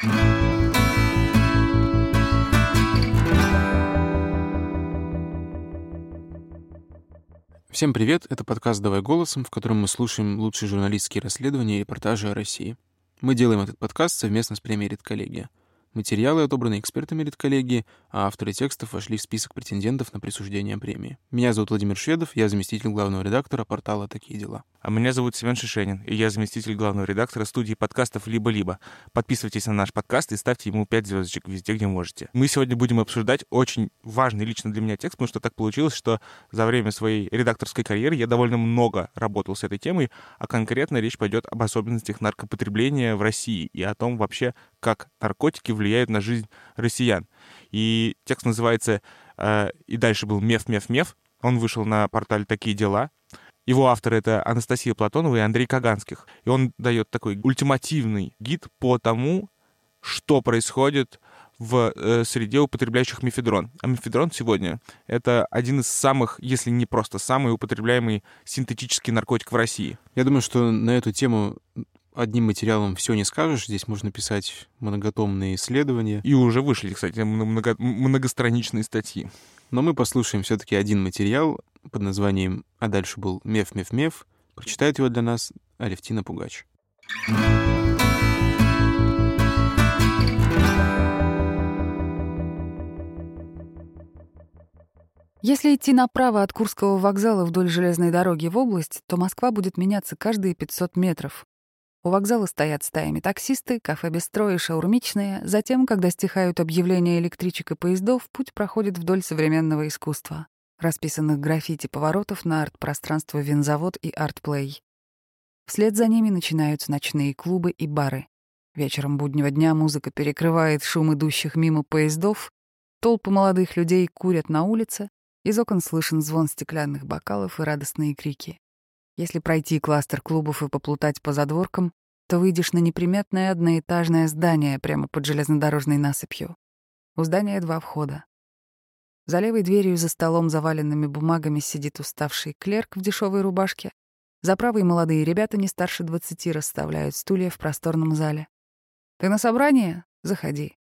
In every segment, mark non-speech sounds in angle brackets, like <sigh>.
Всем привет, это подкаст «Давай голосом», в котором мы слушаем лучшие журналистские расследования и репортажи о России. Мы делаем этот подкаст совместно с премией «Редколлегия». Материалы отобраны экспертами редколлегии, а авторы текстов вошли в список претендентов на присуждение премии. Меня зовут Владимир Шведов, я заместитель главного редактора портала «Такие дела». А меня зовут Семен Шишенин, и я заместитель главного редактора студии подкастов «Либо-либо». Подписывайтесь на наш подкаст и ставьте ему 5 звездочек везде, где можете. Мы сегодня будем обсуждать очень важный лично для меня текст, потому что так получилось, что за время своей редакторской карьеры я довольно много работал с этой темой, а конкретно речь пойдет об особенностях наркопотребления в России и о том вообще, как наркотики влияют на жизнь россиян. И текст называется э, «И дальше был меф-меф-меф». Он вышел на портале «Такие дела». Его авторы — это Анастасия Платонова и Андрей Каганских. И он дает такой ультимативный гид по тому, что происходит в э, среде употребляющих мефедрон. А мефедрон сегодня — это один из самых, если не просто самый употребляемый синтетический наркотик в России. Я думаю, что на эту тему одним материалом все не скажешь. Здесь можно писать многотомные исследования. И уже вышли, кстати, много, многостраничные статьи. Но мы послушаем все-таки один материал под названием «А дальше был меф-меф-меф». Прочитает его для нас Алевтина Пугач. Если идти направо от Курского вокзала вдоль железной дороги в область, то Москва будет меняться каждые 500 метров. У вокзала стоят стаями таксисты, кафе «Бестро» и шаурмичные. Затем, когда стихают объявления электричек и поездов, путь проходит вдоль современного искусства, расписанных граффити поворотов на арт-пространство «Винзавод» и «Артплей». Вслед за ними начинаются ночные клубы и бары. Вечером буднего дня музыка перекрывает шум идущих мимо поездов, толпы молодых людей курят на улице, из окон слышен звон стеклянных бокалов и радостные крики. Если пройти кластер клубов и поплутать по задворкам, то выйдешь на неприметное одноэтажное здание прямо под железнодорожной насыпью. У здания два входа. За левой дверью за столом, заваленными бумагами, сидит уставший клерк в дешевой рубашке. За правой молодые ребята не старше двадцати расставляют стулья в просторном зале. «Ты на собрание? Заходи».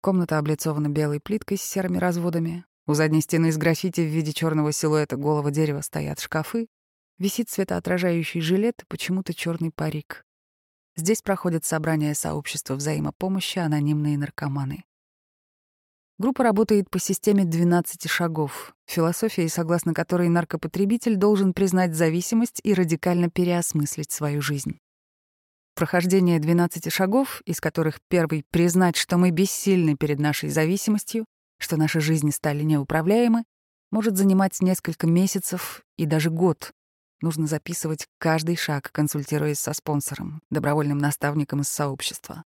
Комната облицована белой плиткой с серыми разводами. У задней стены из граффити в виде черного силуэта голого дерева стоят шкафы, Висит светоотражающий жилет и почему-то черный парик. Здесь проходят собрания сообщества взаимопомощи «Анонимные наркоманы». Группа работает по системе 12 шагов, философией, согласно которой наркопотребитель должен признать зависимость и радикально переосмыслить свою жизнь. Прохождение 12 шагов, из которых первый — признать, что мы бессильны перед нашей зависимостью, что наши жизни стали неуправляемы, может занимать несколько месяцев и даже год, Нужно записывать каждый шаг, консультируясь со спонсором, добровольным наставником из сообщества.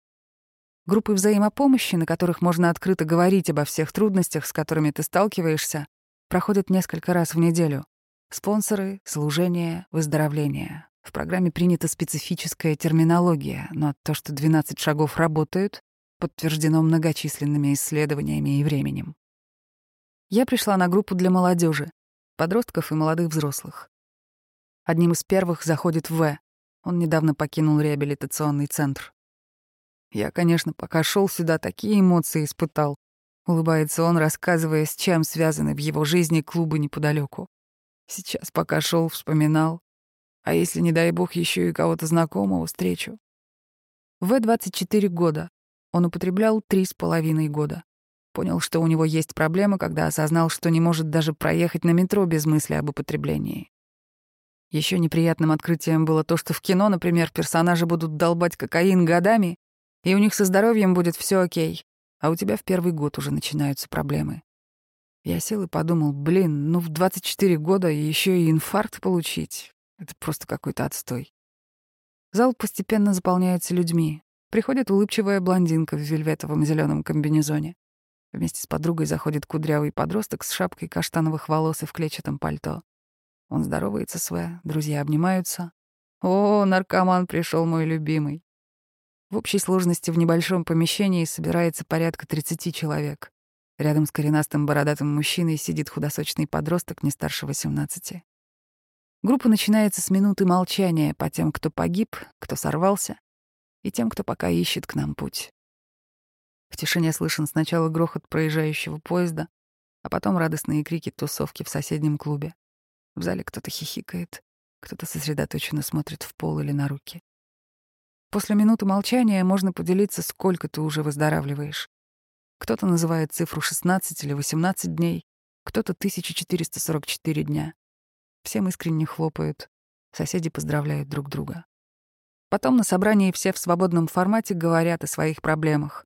Группы взаимопомощи, на которых можно открыто говорить обо всех трудностях, с которыми ты сталкиваешься, проходят несколько раз в неделю. Спонсоры, служение, выздоровление. В программе принята специфическая терминология, но то, что 12 шагов работают, подтверждено многочисленными исследованиями и временем. Я пришла на группу для молодежи, подростков и молодых взрослых. Одним из первых заходит В. Он недавно покинул реабилитационный центр. Я, конечно, пока шел сюда, такие эмоции испытал. Улыбается он, рассказывая, с чем связаны в его жизни клубы неподалеку. Сейчас, пока шел, вспоминал. А если, не дай бог, еще и кого-то знакомого встречу? В 24 года. Он употреблял три с половиной года. Понял, что у него есть проблемы, когда осознал, что не может даже проехать на метро без мысли об употреблении. Еще неприятным открытием было то, что в кино, например, персонажи будут долбать кокаин годами, и у них со здоровьем будет все окей, а у тебя в первый год уже начинаются проблемы. Я сел и подумал, блин, ну в 24 года еще и инфаркт получить. Это просто какой-то отстой. Зал постепенно заполняется людьми. Приходит улыбчивая блондинка в вельветовом зеленом комбинезоне. Вместе с подругой заходит кудрявый подросток с шапкой каштановых волос и в клетчатом пальто. Он здоровается с В, друзья обнимаются. О, наркоман пришел мой любимый. В общей сложности в небольшом помещении собирается порядка 30 человек. Рядом с коренастым бородатым мужчиной сидит худосочный подросток не старше 18. Группа начинается с минуты молчания по тем, кто погиб, кто сорвался, и тем, кто пока ищет к нам путь. В тишине слышен сначала грохот проезжающего поезда, а потом радостные крики тусовки в соседнем клубе. В зале кто-то хихикает, кто-то сосредоточенно смотрит в пол или на руки. После минуты молчания можно поделиться, сколько ты уже выздоравливаешь. Кто-то называет цифру 16 или 18 дней, кто-то 1444 дня. Всем искренне хлопают, соседи поздравляют друг друга. Потом на собрании все в свободном формате говорят о своих проблемах.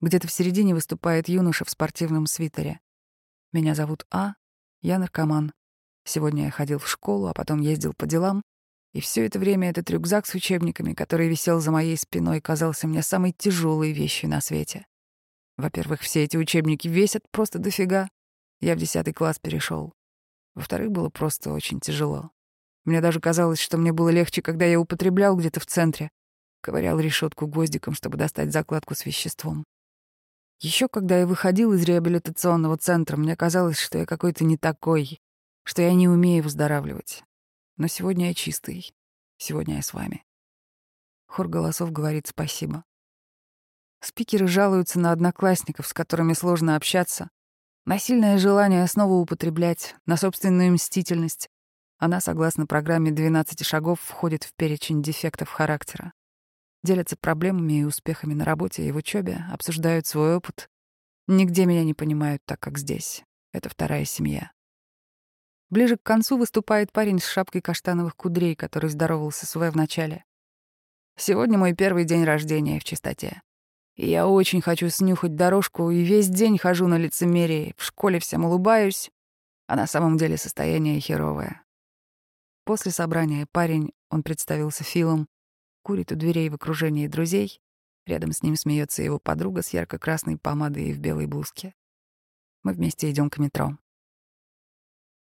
Где-то в середине выступает юноша в спортивном свитере. Меня зовут А, я наркоман. Сегодня я ходил в школу, а потом ездил по делам, и все это время этот рюкзак с учебниками, который висел за моей спиной, казался мне самой тяжелой вещью на свете. Во-первых, все эти учебники весят просто дофига. Я в десятый класс перешел. Во-вторых, было просто очень тяжело. Мне даже казалось, что мне было легче, когда я употреблял где-то в центре. Ковырял решетку гвоздиком, чтобы достать закладку с веществом. Еще когда я выходил из реабилитационного центра, мне казалось, что я какой-то не такой, что я не умею выздоравливать. Но сегодня я чистый. Сегодня я с вами. Хор голосов говорит спасибо. Спикеры жалуются на одноклассников, с которыми сложно общаться, на сильное желание снова употреблять, на собственную мстительность. Она, согласно программе 12 шагов, входит в перечень дефектов характера. Делятся проблемами и успехами на работе и в учебе, обсуждают свой опыт. Нигде меня не понимают так, как здесь. Это вторая семья. Ближе к концу выступает парень с шапкой каштановых кудрей, который здоровался с В в начале. Сегодня мой первый день рождения в чистоте. Я очень хочу снюхать дорожку, и весь день хожу на лицемерии, в школе всем улыбаюсь, а на самом деле состояние херовое. После собрания парень, он представился Филом, курит у дверей в окружении друзей. Рядом с ним смеется его подруга с ярко-красной помадой и в белой блузке. Мы вместе идем к метро.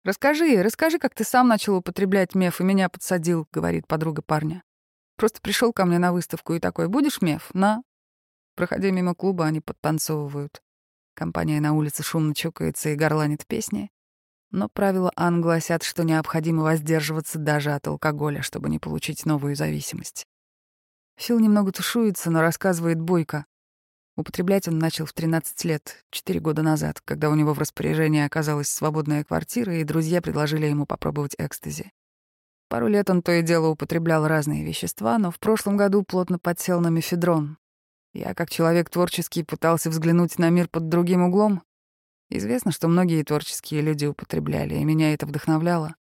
«Расскажи, расскажи, как ты сам начал употреблять меф и меня подсадил», — говорит подруга парня. «Просто пришел ко мне на выставку и такой, будешь меф? На». Проходя мимо клуба, они подтанцовывают. Компания на улице шумно чокается и горланит песни. Но правила Ан гласят, что необходимо воздерживаться даже от алкоголя, чтобы не получить новую зависимость. Фил немного тушуется, но рассказывает бойко. Употреблять он начал в 13 лет, 4 года назад, когда у него в распоряжении оказалась свободная квартира, и друзья предложили ему попробовать экстази. Пару лет он то и дело употреблял разные вещества, но в прошлом году плотно подсел на мефедрон. Я, как человек творческий, пытался взглянуть на мир под другим углом, Известно, что многие творческие люди употребляли, и меня это вдохновляло.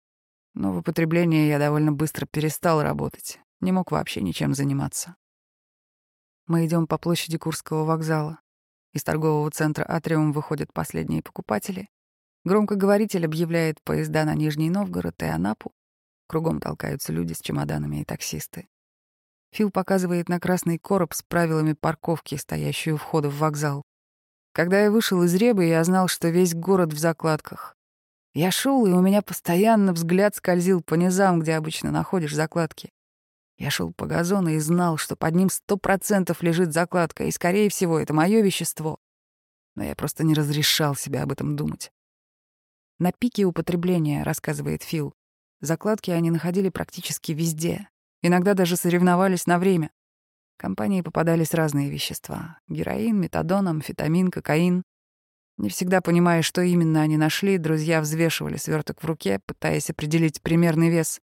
Но в употреблении я довольно быстро перестал работать, не мог вообще ничем заниматься. Мы идем по площади Курского вокзала. Из торгового центра «Атриум» выходят последние покупатели. Громкоговоритель объявляет поезда на Нижний Новгород и Анапу. Кругом толкаются люди с чемоданами и таксисты. Фил показывает на красный короб с правилами парковки, стоящую у входа в вокзал. Когда я вышел из Ребы, я знал, что весь город в закладках. Я шел, и у меня постоянно взгляд скользил по низам, где обычно находишь закладки. Я шел по газону и знал, что под ним сто процентов лежит закладка, и, скорее всего, это мое вещество. Но я просто не разрешал себе об этом думать. На пике употребления, рассказывает Фил, закладки они находили практически везде. Иногда даже соревновались на время компании попадались разные вещества — героин, метадон, амфетамин, кокаин. Не всегда понимая, что именно они нашли, друзья взвешивали сверток в руке, пытаясь определить примерный вес.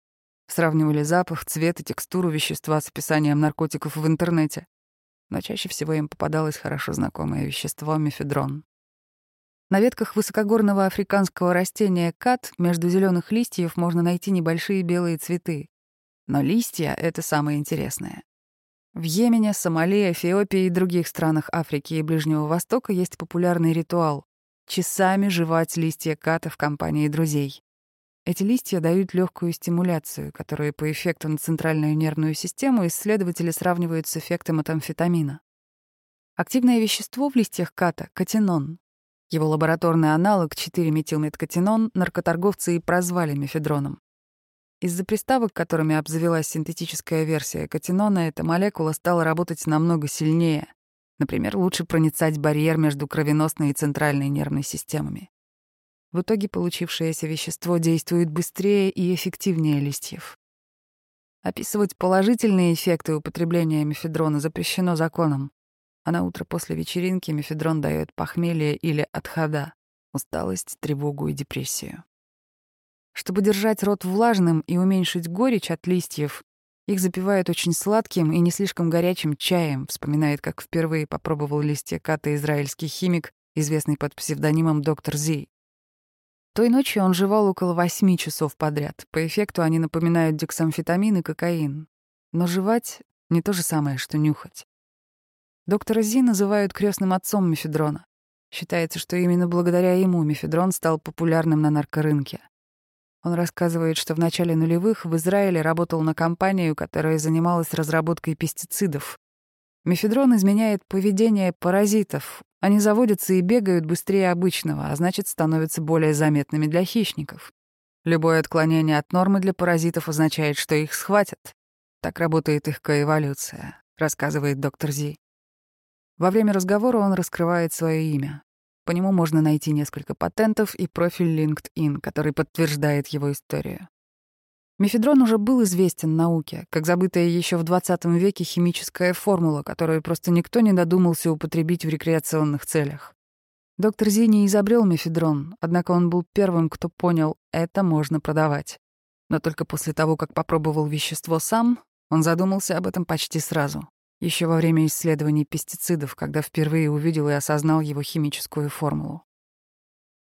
Сравнивали запах, цвет и текстуру вещества с описанием наркотиков в интернете. Но чаще всего им попадалось хорошо знакомое вещество — мефедрон. На ветках высокогорного африканского растения кат между зеленых листьев можно найти небольшие белые цветы. Но листья — это самое интересное. В Йемене, Сомали, Эфиопии и других странах Африки и Ближнего Востока есть популярный ритуал — часами жевать листья ката в компании друзей. Эти листья дают легкую стимуляцию, которую по эффекту на центральную нервную систему исследователи сравнивают с эффектом от амфетамина. Активное вещество в листьях ката — катинон. Его лабораторный аналог 4-метилметкатинон наркоторговцы и прозвали мефедроном. Из-за приставок, которыми обзавелась синтетическая версия катинона, эта молекула стала работать намного сильнее. Например, лучше проницать барьер между кровеносной и центральной нервной системами. В итоге получившееся вещество действует быстрее и эффективнее листьев. Описывать положительные эффекты употребления мефедрона запрещено законом. а на утро после вечеринки мефедрон дает похмелье или отхода, усталость, тревогу и депрессию. Чтобы держать рот влажным и уменьшить горечь от листьев, их запивают очень сладким и не слишком горячим чаем, вспоминает, как впервые попробовал листья ката израильский химик, известный под псевдонимом доктор Зи. Той ночью он жевал около восьми часов подряд. По эффекту они напоминают дексамфетамин и кокаин. Но жевать — не то же самое, что нюхать. Доктора Зи называют крестным отцом мефедрона. Считается, что именно благодаря ему мефедрон стал популярным на наркорынке. Он рассказывает, что в начале нулевых в Израиле работал на компанию, которая занималась разработкой пестицидов. Мефедрон изменяет поведение паразитов. Они заводятся и бегают быстрее обычного, а значит, становятся более заметными для хищников. Любое отклонение от нормы для паразитов означает, что их схватят. Так работает их коэволюция, рассказывает доктор Зи. Во время разговора он раскрывает свое имя. По нему можно найти несколько патентов и профиль LinkedIn, который подтверждает его историю. Мефедрон уже был известен науке, как забытая еще в 20 веке химическая формула, которую просто никто не додумался употребить в рекреационных целях. Доктор Зини изобрел мефедрон, однако он был первым, кто понял, это можно продавать. Но только после того, как попробовал вещество сам, он задумался об этом почти сразу еще во время исследований пестицидов, когда впервые увидел и осознал его химическую формулу.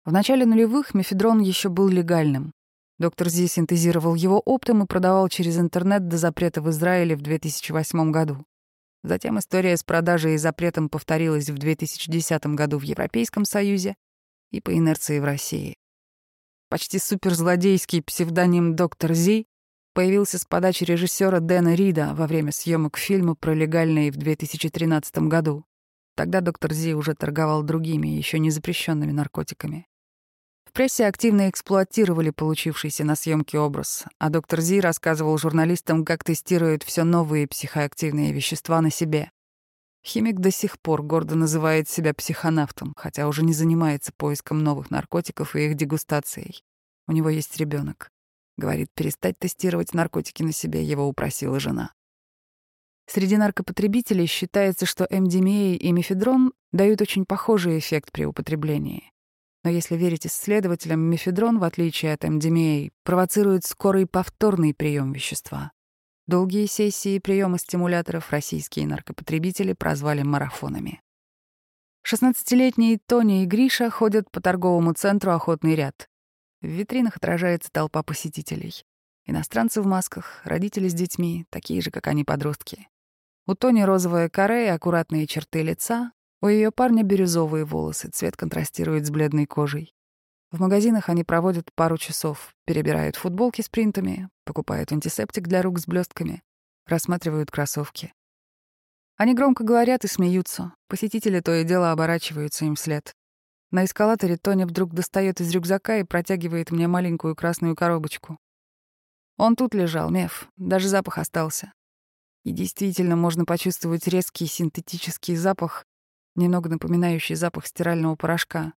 В начале нулевых мефедрон еще был легальным. Доктор Зи синтезировал его оптом и продавал через интернет до запрета в Израиле в 2008 году. Затем история с продажей и запретом повторилась в 2010 году в Европейском Союзе и по инерции в России. Почти суперзлодейский псевдоним «Доктор Зи» появился с подачи режиссера Дэна Рида во время съемок фильма про легальные в 2013 году. Тогда доктор Зи уже торговал другими, еще не запрещенными наркотиками. В прессе активно эксплуатировали получившийся на съемке образ, а доктор Зи рассказывал журналистам, как тестирует все новые психоактивные вещества на себе. Химик до сих пор гордо называет себя психонавтом, хотя уже не занимается поиском новых наркотиков и их дегустацией. У него есть ребенок. Говорит, перестать тестировать наркотики на себе его упросила жена. Среди наркопотребителей считается, что МДМА и мефедрон дают очень похожий эффект при употреблении. Но если верить исследователям, мефедрон, в отличие от МДМА, провоцирует скорый повторный прием вещества. Долгие сессии приема стимуляторов российские наркопотребители прозвали марафонами. 16-летние Тони и Гриша ходят по торговому центру «Охотный ряд». В витринах отражается толпа посетителей. Иностранцы в масках, родители с детьми, такие же, как они, подростки. У Тони розовая коре и аккуратные черты лица, у ее парня бирюзовые волосы, цвет контрастирует с бледной кожей. В магазинах они проводят пару часов, перебирают футболки с принтами, покупают антисептик для рук с блестками, рассматривают кроссовки. Они громко говорят и смеются, посетители то и дело оборачиваются им вслед. На эскалаторе Тоня вдруг достает из рюкзака и протягивает мне маленькую красную коробочку. Он тут лежал, меф, даже запах остался. И действительно можно почувствовать резкий синтетический запах, немного напоминающий запах стирального порошка.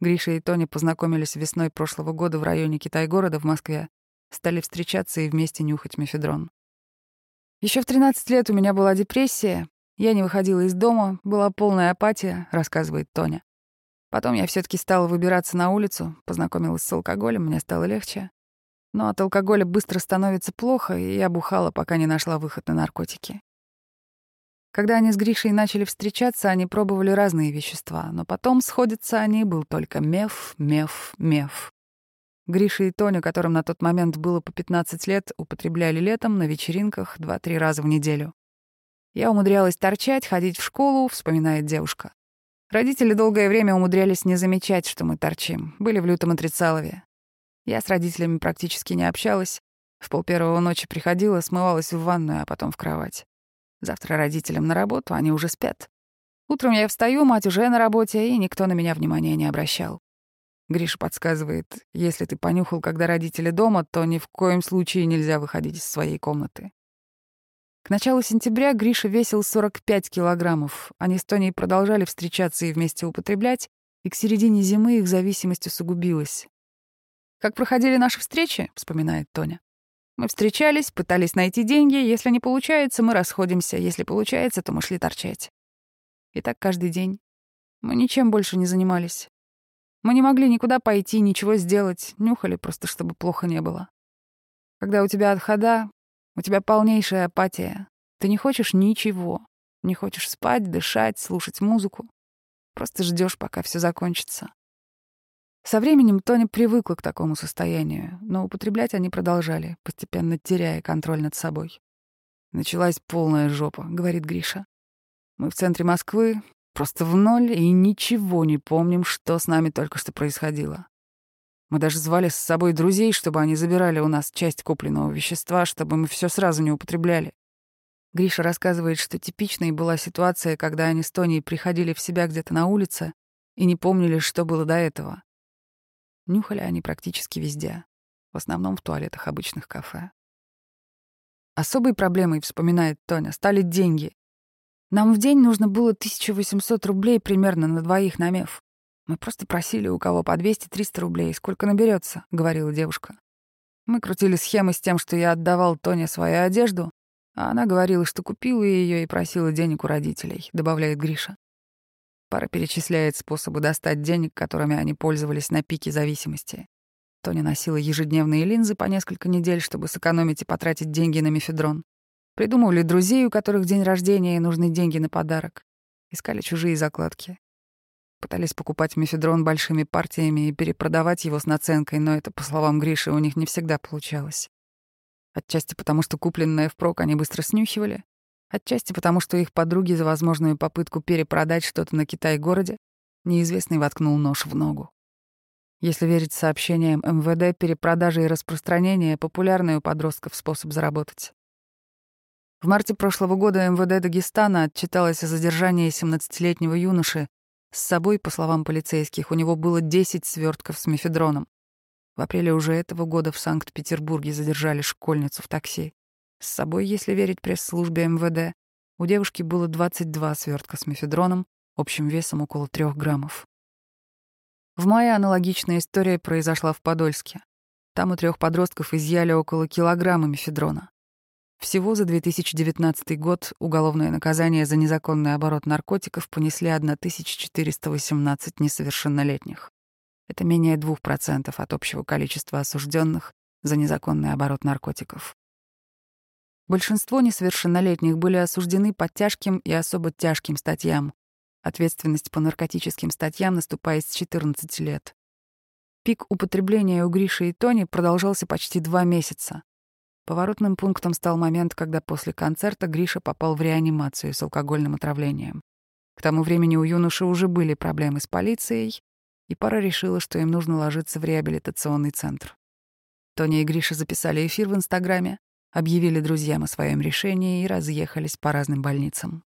Гриша и Тоня познакомились весной прошлого года в районе Китай-города в Москве, стали встречаться и вместе нюхать мефедрон. Еще в 13 лет у меня была депрессия, я не выходила из дома, была полная апатия, рассказывает Тоня. Потом я все таки стала выбираться на улицу, познакомилась с алкоголем, мне стало легче. Но от алкоголя быстро становится плохо, и я бухала, пока не нашла выход на наркотики. Когда они с Гришей начали встречаться, они пробовали разные вещества, но потом сходятся они был только меф, меф, меф. Гриша и Тоня, которым на тот момент было по 15 лет, употребляли летом на вечеринках 2-3 раза в неделю. Я умудрялась торчать, ходить в школу, вспоминает девушка. Родители долгое время умудрялись не замечать, что мы торчим, были в лютом отрицалове. Я с родителями практически не общалась. В пол первого ночи приходила, смывалась в ванную, а потом в кровать. Завтра родителям на работу, они уже спят. Утром я встаю, мать уже на работе, и никто на меня внимания не обращал. Гриша подсказывает, если ты понюхал, когда родители дома, то ни в коем случае нельзя выходить из своей комнаты. К началу сентября Гриша весил 45 килограммов. Они с Тоней продолжали встречаться и вместе употреблять, и к середине зимы их зависимость усугубилась. «Как проходили наши встречи?» — вспоминает Тоня. «Мы встречались, пытались найти деньги. Если не получается, мы расходимся. Если получается, то мы шли торчать. И так каждый день. Мы ничем больше не занимались. Мы не могли никуда пойти, ничего сделать, нюхали просто, чтобы плохо не было. Когда у тебя отхода, у тебя полнейшая апатия. Ты не хочешь ничего. Не хочешь спать, дышать, слушать музыку. Просто ждешь, пока все закончится. Со временем Тоня привыкла к такому состоянию, но употреблять они продолжали, постепенно теряя контроль над собой. «Началась полная жопа», — говорит Гриша. «Мы в центре Москвы, просто в ноль, и ничего не помним, что с нами только что происходило. Мы даже звали с собой друзей, чтобы они забирали у нас часть купленного вещества, чтобы мы все сразу не употребляли. Гриша рассказывает, что типичной была ситуация, когда они с Тоней приходили в себя где-то на улице и не помнили, что было до этого. Нюхали они практически везде, в основном в туалетах обычных кафе. Особой проблемой, вспоминает Тоня, стали деньги. Нам в день нужно было 1800 рублей примерно на двоих на меф. Мы просто просили у кого по 200-300 рублей, сколько наберется, говорила девушка. Мы крутили схемы с тем, что я отдавал Тоне свою одежду, а она говорила, что купила ее и просила денег у родителей, добавляет Гриша. Пара перечисляет способы достать денег, которыми они пользовались на пике зависимости. Тоня носила ежедневные линзы по несколько недель, чтобы сэкономить и потратить деньги на мефедрон. Придумывали друзей, у которых день рождения и нужны деньги на подарок. Искали чужие закладки. Пытались покупать мефедрон большими партиями и перепродавать его с наценкой, но это, по словам Гриши, у них не всегда получалось. Отчасти потому, что купленное впрок они быстро снюхивали, Отчасти потому, что их подруги за возможную попытку перепродать что-то на Китай-городе неизвестный воткнул нож в ногу. Если верить сообщениям МВД, перепродажа и распространение — популярный у подростков способ заработать. В марте прошлого года МВД Дагестана отчиталось о задержании 17-летнего юноши. С собой, по словам полицейских, у него было 10 свертков с мефедроном. В апреле уже этого года в Санкт-Петербурге задержали школьницу в такси. С собой, если верить пресс-службе МВД, у девушки было 22 свертка с мефедроном, общим весом около 3 граммов. В мае аналогичная история произошла в Подольске. Там у трех подростков изъяли около килограмма мефедрона. Всего за 2019 год уголовное наказание за незаконный оборот наркотиков понесли 1418 несовершеннолетних. Это менее 2% от общего количества осужденных за незаконный оборот наркотиков. Большинство несовершеннолетних были осуждены по тяжким и особо тяжким статьям. Ответственность по наркотическим статьям наступает с 14 лет. Пик употребления у Гриши и Тони продолжался почти два месяца. Поворотным пунктом стал момент, когда после концерта Гриша попал в реанимацию с алкогольным отравлением. К тому времени у юноши уже были проблемы с полицией, и пара решила, что им нужно ложиться в реабилитационный центр. Тоня и Гриша записали эфир в Инстаграме, объявили друзьям о своем решении и разъехались по разным больницам.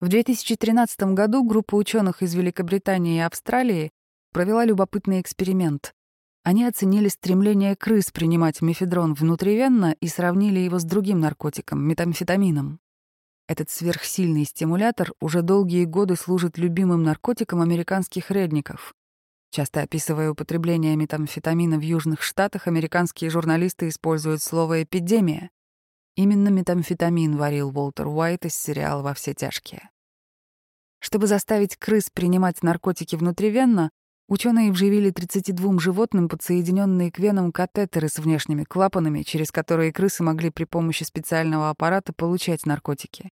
В 2013 году группа ученых из Великобритании и Австралии провела любопытный эксперимент. Они оценили стремление крыс принимать мефедрон внутривенно и сравнили его с другим наркотиком — метамфетамином. Этот сверхсильный стимулятор уже долгие годы служит любимым наркотиком американских редников. Часто описывая употребление метамфетамина в Южных Штатах, американские журналисты используют слово «эпидемия». Именно метамфетамин варил Уолтер Уайт из сериала «Во все тяжкие». Чтобы заставить крыс принимать наркотики внутривенно, ученые вживили 32 животным подсоединенные к венам катетеры с внешними клапанами, через которые крысы могли при помощи специального аппарата получать наркотики.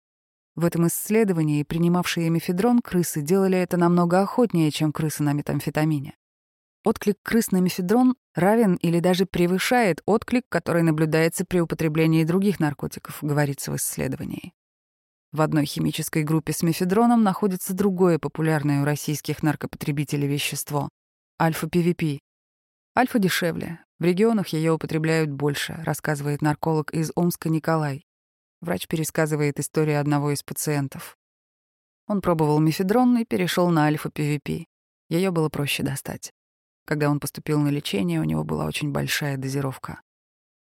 В этом исследовании принимавшие мефедрон крысы делали это намного охотнее, чем крысы на метамфетамине. Отклик крыс на мефедрон равен или даже превышает отклик, который наблюдается при употреблении других наркотиков, говорится в исследовании. В одной химической группе с мефедроном находится другое популярное у российских наркопотребителей вещество — альфа-ПВП. Альфа дешевле, в регионах ее употребляют больше, рассказывает нарколог из Омска Николай. Врач пересказывает историю одного из пациентов. Он пробовал мефедрон и перешел на альфа-ПВП. Ее было проще достать. Когда он поступил на лечение, у него была очень большая дозировка.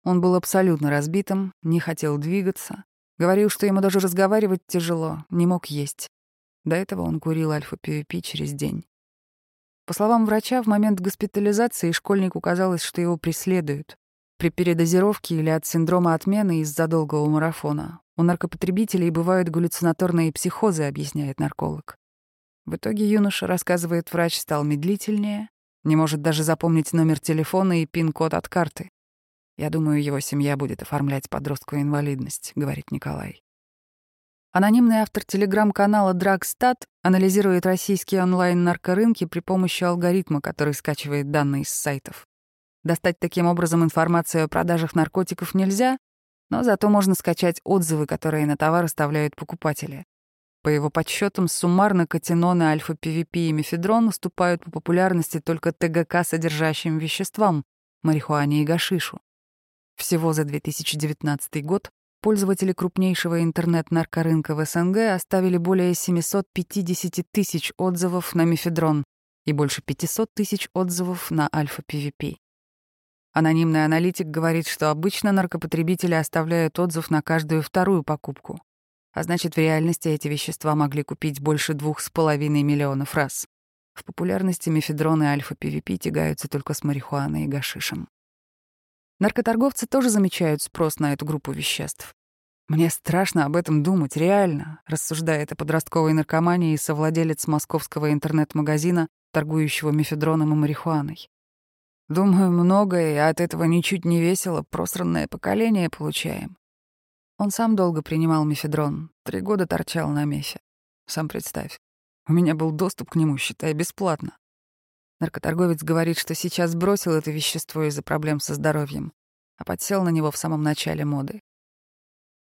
Он был абсолютно разбитым, не хотел двигаться, говорил, что ему даже разговаривать тяжело, не мог есть. До этого он курил альфа-ПВП через день. По словам врача, в момент госпитализации школьнику казалось, что его преследуют. При передозировке или от синдрома отмены из-за долгого марафона у наркопотребителей бывают галлюцинаторные психозы, объясняет нарколог. В итоге юноша, рассказывает врач, стал медлительнее, не может даже запомнить номер телефона и пин-код от карты. «Я думаю, его семья будет оформлять подростку инвалидность», — говорит Николай. Анонимный автор телеграм-канала Драгстат анализирует российские онлайн-наркорынки при помощи алгоритма, который скачивает данные с сайтов. Достать таким образом информацию о продажах наркотиков нельзя, но зато можно скачать отзывы, которые на товар оставляют покупатели. По его подсчетам, суммарно катиноны альфа-ПВП и мефедрон уступают по популярности только ТГК содержащим веществам — марихуане и гашишу. Всего за 2019 год пользователи крупнейшего интернет-наркорынка в СНГ оставили более 750 тысяч отзывов на мефедрон и больше 500 тысяч отзывов на альфа-ПВП. Анонимный аналитик говорит, что обычно наркопотребители оставляют отзыв на каждую вторую покупку. А значит, в реальности эти вещества могли купить больше двух с половиной миллионов раз. В популярности мефедрон и альфа-ПВП тягаются только с марихуаной и гашишем. Наркоторговцы тоже замечают спрос на эту группу веществ. «Мне страшно об этом думать, реально», — рассуждает о подростковой наркомании совладелец московского интернет-магазина, торгующего мефедроном и марихуаной. Думаю, многое, и от этого ничуть не весело, просранное поколение получаем. Он сам долго принимал мефедрон, три года торчал на мефе. Сам представь, у меня был доступ к нему, считай, бесплатно. Наркоторговец говорит, что сейчас бросил это вещество из-за проблем со здоровьем, а подсел на него в самом начале моды.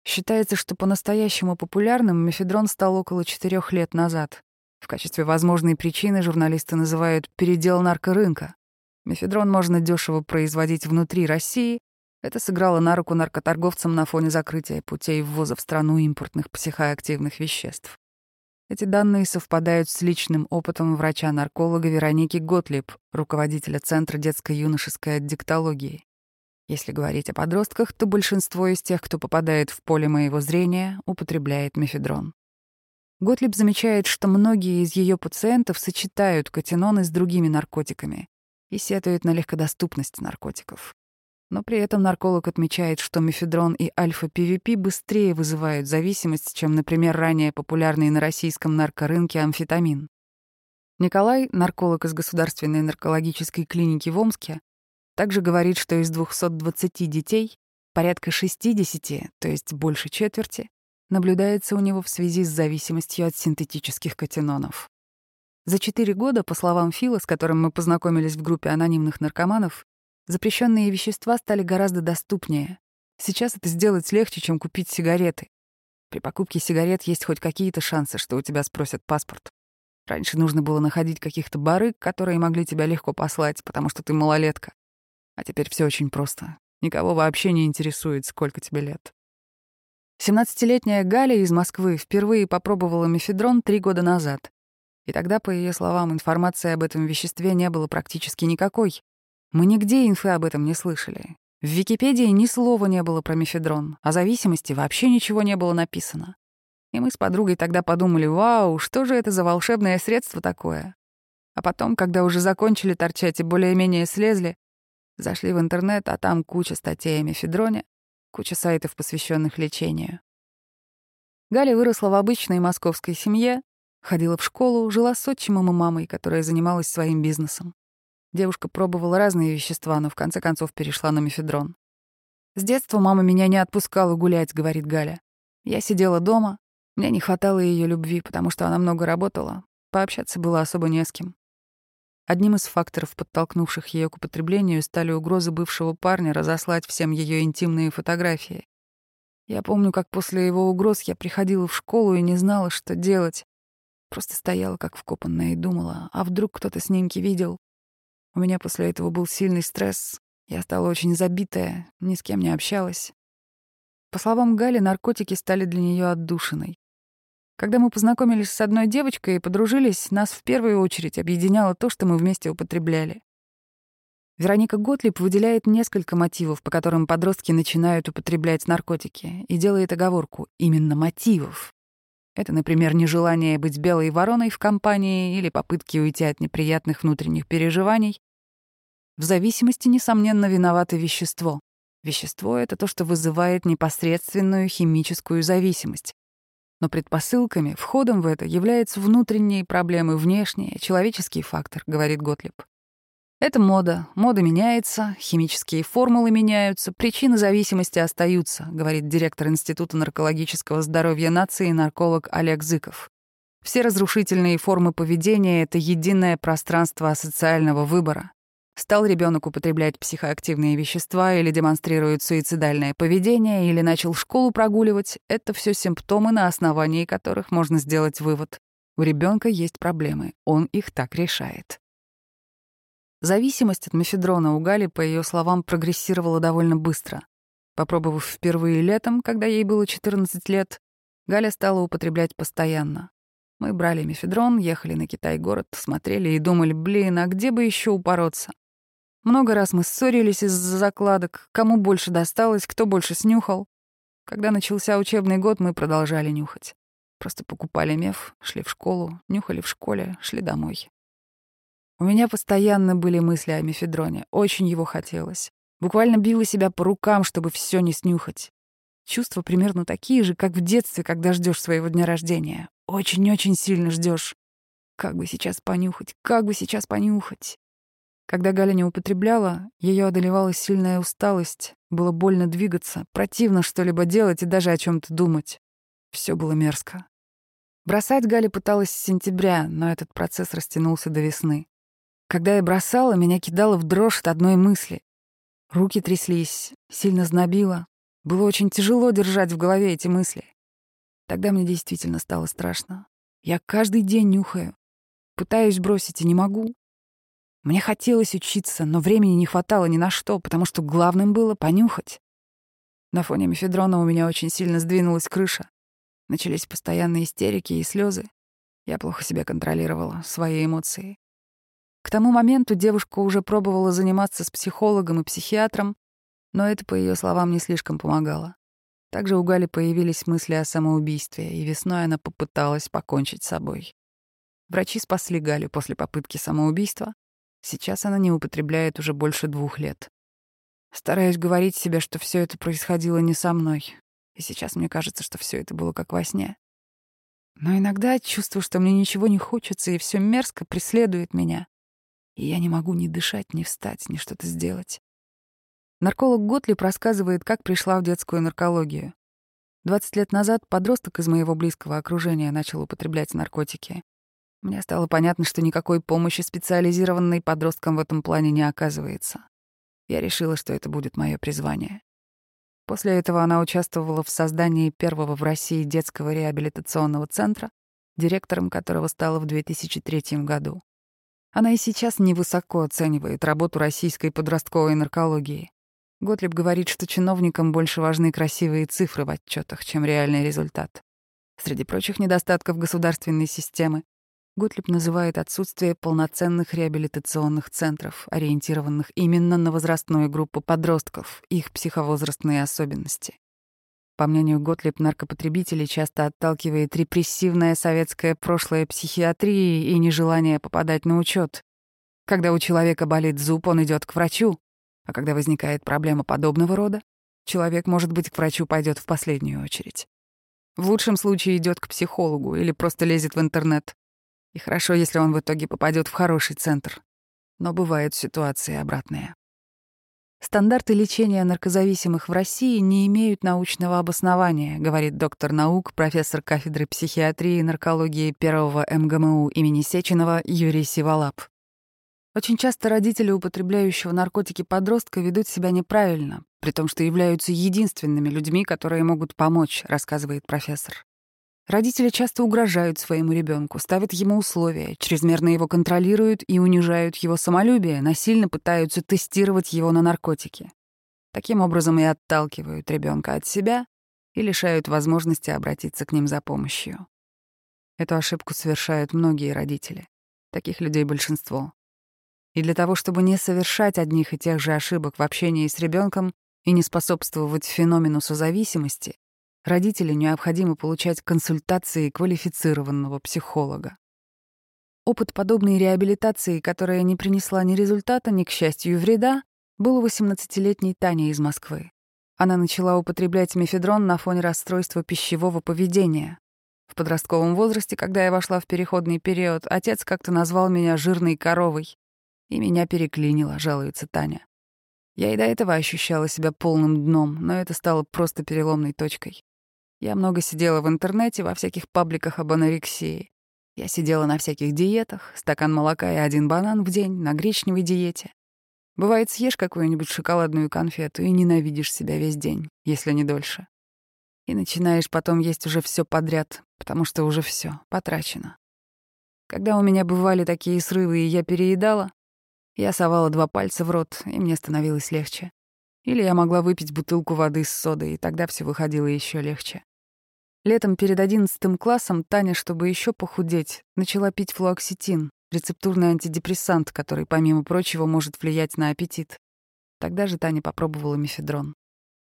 Считается, что по-настоящему популярным мефедрон стал около четырех лет назад. В качестве возможной причины журналисты называют «передел наркорынка». Мефедрон можно дешево производить внутри России. Это сыграло на руку наркоторговцам на фоне закрытия путей ввоза в страну импортных психоактивных веществ. Эти данные совпадают с личным опытом врача-нарколога Вероники Готлиб, руководителя Центра детско-юношеской аддиктологии. Если говорить о подростках, то большинство из тех, кто попадает в поле моего зрения, употребляет мефедрон. Готлиб замечает, что многие из ее пациентов сочетают катиноны с другими наркотиками, и сетует на легкодоступность наркотиков. Но при этом нарколог отмечает, что мефедрон и альфа-ПВП быстрее вызывают зависимость, чем, например, ранее популярный на российском наркорынке амфетамин. Николай, нарколог из Государственной наркологической клиники в Омске, также говорит, что из 220 детей порядка 60, то есть больше четверти, наблюдается у него в связи с зависимостью от синтетических катинонов. За четыре года, по словам Фила, с которым мы познакомились в группе анонимных наркоманов, запрещенные вещества стали гораздо доступнее. Сейчас это сделать легче, чем купить сигареты. При покупке сигарет есть хоть какие-то шансы, что у тебя спросят паспорт. Раньше нужно было находить каких-то барыг, которые могли тебя легко послать, потому что ты малолетка. А теперь все очень просто. Никого вообще не интересует, сколько тебе лет. 17-летняя Галя из Москвы впервые попробовала мефедрон три года назад. И тогда, по ее словам, информации об этом веществе не было практически никакой. Мы нигде инфы об этом не слышали. В Википедии ни слова не было про мефедрон, о зависимости вообще ничего не было написано. И мы с подругой тогда подумали, вау, что же это за волшебное средство такое? А потом, когда уже закончили торчать и более-менее слезли, зашли в интернет, а там куча статей о мефедроне, куча сайтов, посвященных лечению. Галя выросла в обычной московской семье, Ходила в школу, жила с отчимом и мамой, которая занималась своим бизнесом. Девушка пробовала разные вещества, но в конце концов перешла на мефедрон. «С детства мама меня не отпускала гулять», — говорит Галя. «Я сидела дома, мне не хватало ее любви, потому что она много работала. Пообщаться было особо не с кем. Одним из факторов, подтолкнувших ее к употреблению, стали угрозы бывшего парня разослать всем ее интимные фотографии. Я помню, как после его угроз я приходила в школу и не знала, что делать. Просто стояла как вкопанная и думала, а вдруг кто-то снимки видел? У меня после этого был сильный стресс. Я стала очень забитая, ни с кем не общалась. По словам Гали, наркотики стали для нее отдушиной. Когда мы познакомились с одной девочкой и подружились, нас в первую очередь объединяло то, что мы вместе употребляли. Вероника Готлиб выделяет несколько мотивов, по которым подростки начинают употреблять наркотики, и делает оговорку именно мотивов. Это, например, нежелание быть белой вороной в компании или попытки уйти от неприятных внутренних переживаний. В зависимости, несомненно, виновато вещество. Вещество — это то, что вызывает непосредственную химическую зависимость. Но предпосылками, входом в это являются внутренние проблемы, внешние, человеческий фактор, говорит Готлиб. Это мода. Мода меняется, химические формулы меняются, причины зависимости остаются, говорит директор Института наркологического здоровья нации нарколог Олег Зыков. Все разрушительные формы поведения — это единое пространство асоциального выбора. Стал ребенок употреблять психоактивные вещества или демонстрирует суицидальное поведение, или начал школу прогуливать, это все симптомы, на основании которых можно сделать вывод. У ребенка есть проблемы, он их так решает. Зависимость от мефедрона у Гали, по ее словам, прогрессировала довольно быстро. Попробовав впервые летом, когда ей было 14 лет, Галя стала употреблять постоянно. Мы брали мефедрон, ехали на Китай-город, смотрели и думали, блин, а где бы еще упороться? Много раз мы ссорились из-за закладок, кому больше досталось, кто больше снюхал. Когда начался учебный год, мы продолжали нюхать. Просто покупали меф, шли в школу, нюхали в школе, шли домой. У меня постоянно были мысли о мефедроне, очень его хотелось. Буквально била себя по рукам, чтобы все не снюхать. Чувства примерно такие же, как в детстве, когда ждешь своего дня рождения. Очень-очень сильно ждешь. Как бы сейчас понюхать, как бы сейчас понюхать. Когда Галя не употребляла, ее одолевала сильная усталость, было больно двигаться, противно что-либо делать и даже о чем то думать. Все было мерзко. Бросать Галя пыталась с сентября, но этот процесс растянулся до весны. Когда я бросала, меня кидало в дрожь от одной мысли. Руки тряслись, сильно знобило. Было очень тяжело держать в голове эти мысли. Тогда мне действительно стало страшно. Я каждый день нюхаю. Пытаюсь бросить и не могу. Мне хотелось учиться, но времени не хватало ни на что, потому что главным было понюхать. На фоне мефедрона у меня очень сильно сдвинулась крыша. Начались постоянные истерики и слезы. Я плохо себя контролировала, свои эмоции. К тому моменту девушка уже пробовала заниматься с психологом и психиатром, но это, по ее словам, не слишком помогало. Также у Гали появились мысли о самоубийстве, и весной она попыталась покончить с собой. Врачи спасли Галю после попытки самоубийства, Сейчас она не употребляет уже больше двух лет. Стараюсь говорить себе, что все это происходило не со мной. И сейчас мне кажется, что все это было как во сне. Но иногда чувствую, что мне ничего не хочется, и все мерзко преследует меня. И я не могу ни дышать, ни встать, ни что-то сделать. Нарколог Готлиб рассказывает, как пришла в детскую наркологию. 20 лет назад подросток из моего близкого окружения начал употреблять наркотики. Мне стало понятно, что никакой помощи специализированной подросткам в этом плане не оказывается. Я решила, что это будет мое призвание. После этого она участвовала в создании первого в России детского реабилитационного центра, директором которого стала в 2003 году. Она и сейчас невысоко оценивает работу российской подростковой наркологии. Готлиб говорит, что чиновникам больше важны красивые цифры в отчетах, чем реальный результат. Среди прочих недостатков государственной системы Готлиб называет отсутствие полноценных реабилитационных центров, ориентированных именно на возрастную группу подростков, их психовозрастные особенности. По мнению Готлиб, наркопотребители часто отталкивает репрессивное советское прошлое психиатрии и нежелание попадать на учет. Когда у человека болит зуб, он идет к врачу, а когда возникает проблема подобного рода, человек, может быть, к врачу пойдет в последнюю очередь. В лучшем случае идет к психологу или просто лезет в интернет. И хорошо, если он в итоге попадет в хороший центр. Но бывают ситуации обратные. Стандарты лечения наркозависимых в России не имеют научного обоснования, говорит доктор наук, профессор кафедры психиатрии и наркологии первого МГМУ имени Сеченова Юрий Сиволап. Очень часто родители употребляющего наркотики подростка ведут себя неправильно, при том, что являются единственными людьми, которые могут помочь, рассказывает профессор. Родители часто угрожают своему ребенку, ставят ему условия, чрезмерно его контролируют и унижают его самолюбие, насильно пытаются тестировать его на наркотики. Таким образом и отталкивают ребенка от себя и лишают возможности обратиться к ним за помощью. Эту ошибку совершают многие родители. Таких людей большинство. И для того, чтобы не совершать одних и тех же ошибок в общении с ребенком и не способствовать феномену созависимости, родителю необходимо получать консультации квалифицированного психолога. Опыт подобной реабилитации, которая не принесла ни результата, ни, к счастью, вреда, был у 18-летней Тани из Москвы. Она начала употреблять мефедрон на фоне расстройства пищевого поведения. В подростковом возрасте, когда я вошла в переходный период, отец как-то назвал меня жирной коровой. И меня переклинило, жалуется Таня. Я и до этого ощущала себя полным дном, но это стало просто переломной точкой. Я много сидела в интернете, во всяких пабликах об анорексии. Я сидела на всяких диетах, стакан молока и один банан в день, на гречневой диете. Бывает, съешь какую-нибудь шоколадную конфету и ненавидишь себя весь день, если не дольше. И начинаешь потом есть уже все подряд, потому что уже все потрачено. Когда у меня бывали такие срывы, и я переедала, я совала два пальца в рот, и мне становилось легче. Или я могла выпить бутылку воды с содой, и тогда все выходило еще легче. Летом перед одиннадцатым классом Таня, чтобы еще похудеть, начала пить флуоксетин, рецептурный антидепрессант, который, помимо прочего, может влиять на аппетит. Тогда же Таня попробовала мефедрон.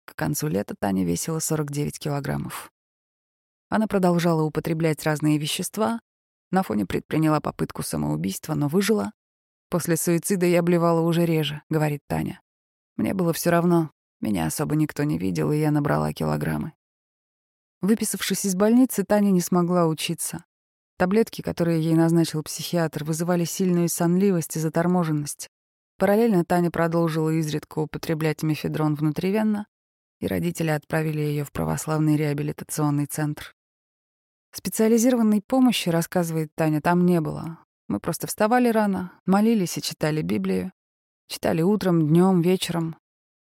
К концу лета Таня весила 49 килограммов. Она продолжала употреблять разные вещества, на фоне предприняла попытку самоубийства, но выжила. После суицида я блевала уже реже, говорит Таня. Мне было все равно, меня особо никто не видел, и я набрала килограммы. Выписавшись из больницы, Таня не смогла учиться. Таблетки, которые ей назначил психиатр, вызывали сильную сонливость и заторможенность. Параллельно Таня продолжила изредка употреблять мефедрон внутривенно, и родители отправили ее в православный реабилитационный центр. Специализированной помощи, рассказывает Таня, там не было. Мы просто вставали рано, молились и читали Библию. Читали утром, днем, вечером.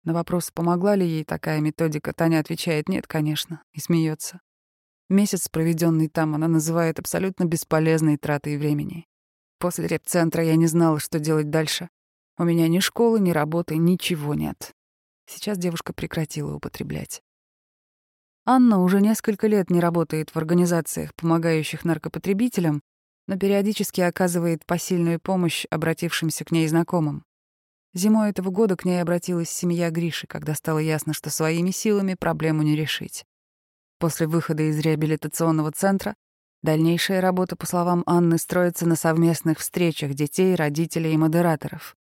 На вопрос, помогла ли ей такая методика, Таня отвечает «нет, конечно», и смеется. Месяц, проведенный там, она называет абсолютно бесполезной тратой времени. После репцентра я не знала, что делать дальше. У меня ни школы, ни работы, ничего нет. Сейчас девушка прекратила употреблять. Анна уже несколько лет не работает в организациях, помогающих наркопотребителям, но периодически оказывает посильную помощь обратившимся к ней знакомым. Зимой этого года к ней обратилась семья Гриши, когда стало ясно, что своими силами проблему не решить. После выхода из реабилитационного центра дальнейшая работа, по словам Анны, строится на совместных встречах детей, родителей и модераторов.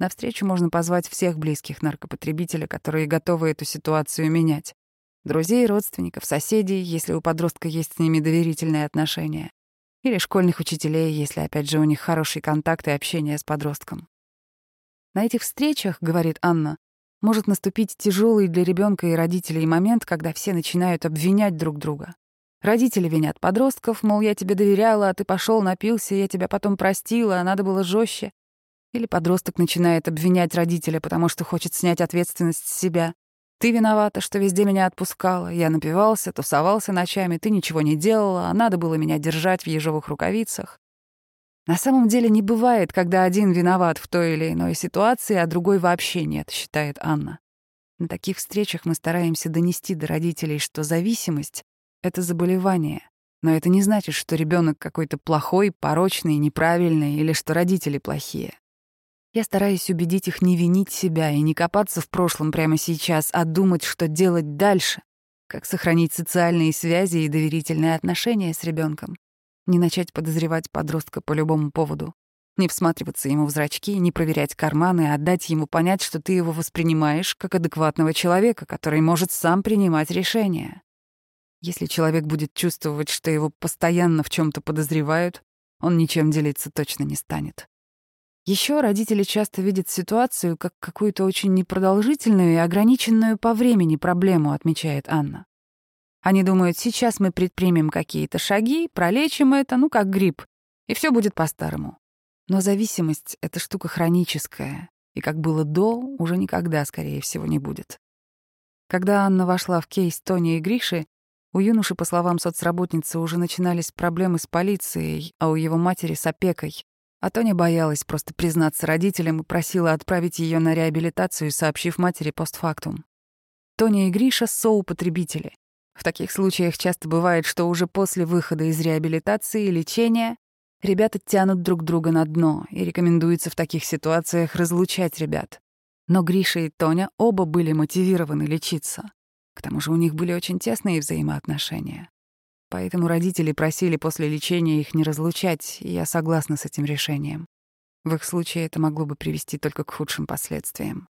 На встречу можно позвать всех близких наркопотребителя, которые готовы эту ситуацию менять. Друзей, родственников, соседей, если у подростка есть с ними доверительные отношения. Или школьных учителей, если, опять же, у них хороший контакт и общение с подростком. На этих встречах, говорит Анна, может наступить тяжелый для ребенка и родителей момент, когда все начинают обвинять друг друга. Родители винят подростков, мол, я тебе доверяла, а ты пошел, напился, я тебя потом простила, а надо было жестче. Или подросток начинает обвинять родителя, потому что хочет снять ответственность с себя. Ты виновата, что везде меня отпускала. Я напивался, тусовался ночами, ты ничего не делала, а надо было меня держать в ежовых рукавицах. На самом деле не бывает, когда один виноват в той или иной ситуации, а другой вообще нет, считает Анна. На таких встречах мы стараемся донести до родителей, что зависимость — это заболевание. Но это не значит, что ребенок какой-то плохой, порочный, неправильный или что родители плохие. Я стараюсь убедить их не винить себя и не копаться в прошлом прямо сейчас, а думать, что делать дальше, как сохранить социальные связи и доверительные отношения с ребенком, не начать подозревать подростка по любому поводу, не всматриваться ему в зрачки, не проверять карманы, а дать ему понять, что ты его воспринимаешь как адекватного человека, который может сам принимать решения. Если человек будет чувствовать, что его постоянно в чем то подозревают, он ничем делиться точно не станет. Еще родители часто видят ситуацию как какую-то очень непродолжительную и ограниченную по времени проблему, отмечает Анна. Они думают, сейчас мы предпримем какие-то шаги, пролечим это, ну как грипп, и все будет по-старому. Но зависимость — это штука хроническая, и как было до, уже никогда, скорее всего, не будет. Когда Анна вошла в кейс Тони и Гриши, у юноши, по словам соцработницы, уже начинались проблемы с полицией, а у его матери — с опекой. А Тоня боялась просто признаться родителям и просила отправить ее на реабилитацию, сообщив матери постфактум. Тоня и Гриша — соупотребители. В таких случаях часто бывает, что уже после выхода из реабилитации и лечения ребята тянут друг друга на дно, и рекомендуется в таких ситуациях разлучать ребят. Но Гриша и Тоня оба были мотивированы лечиться. К тому же у них были очень тесные взаимоотношения. Поэтому родители просили после лечения их не разлучать, и я согласна с этим решением. В их случае это могло бы привести только к худшим последствиям.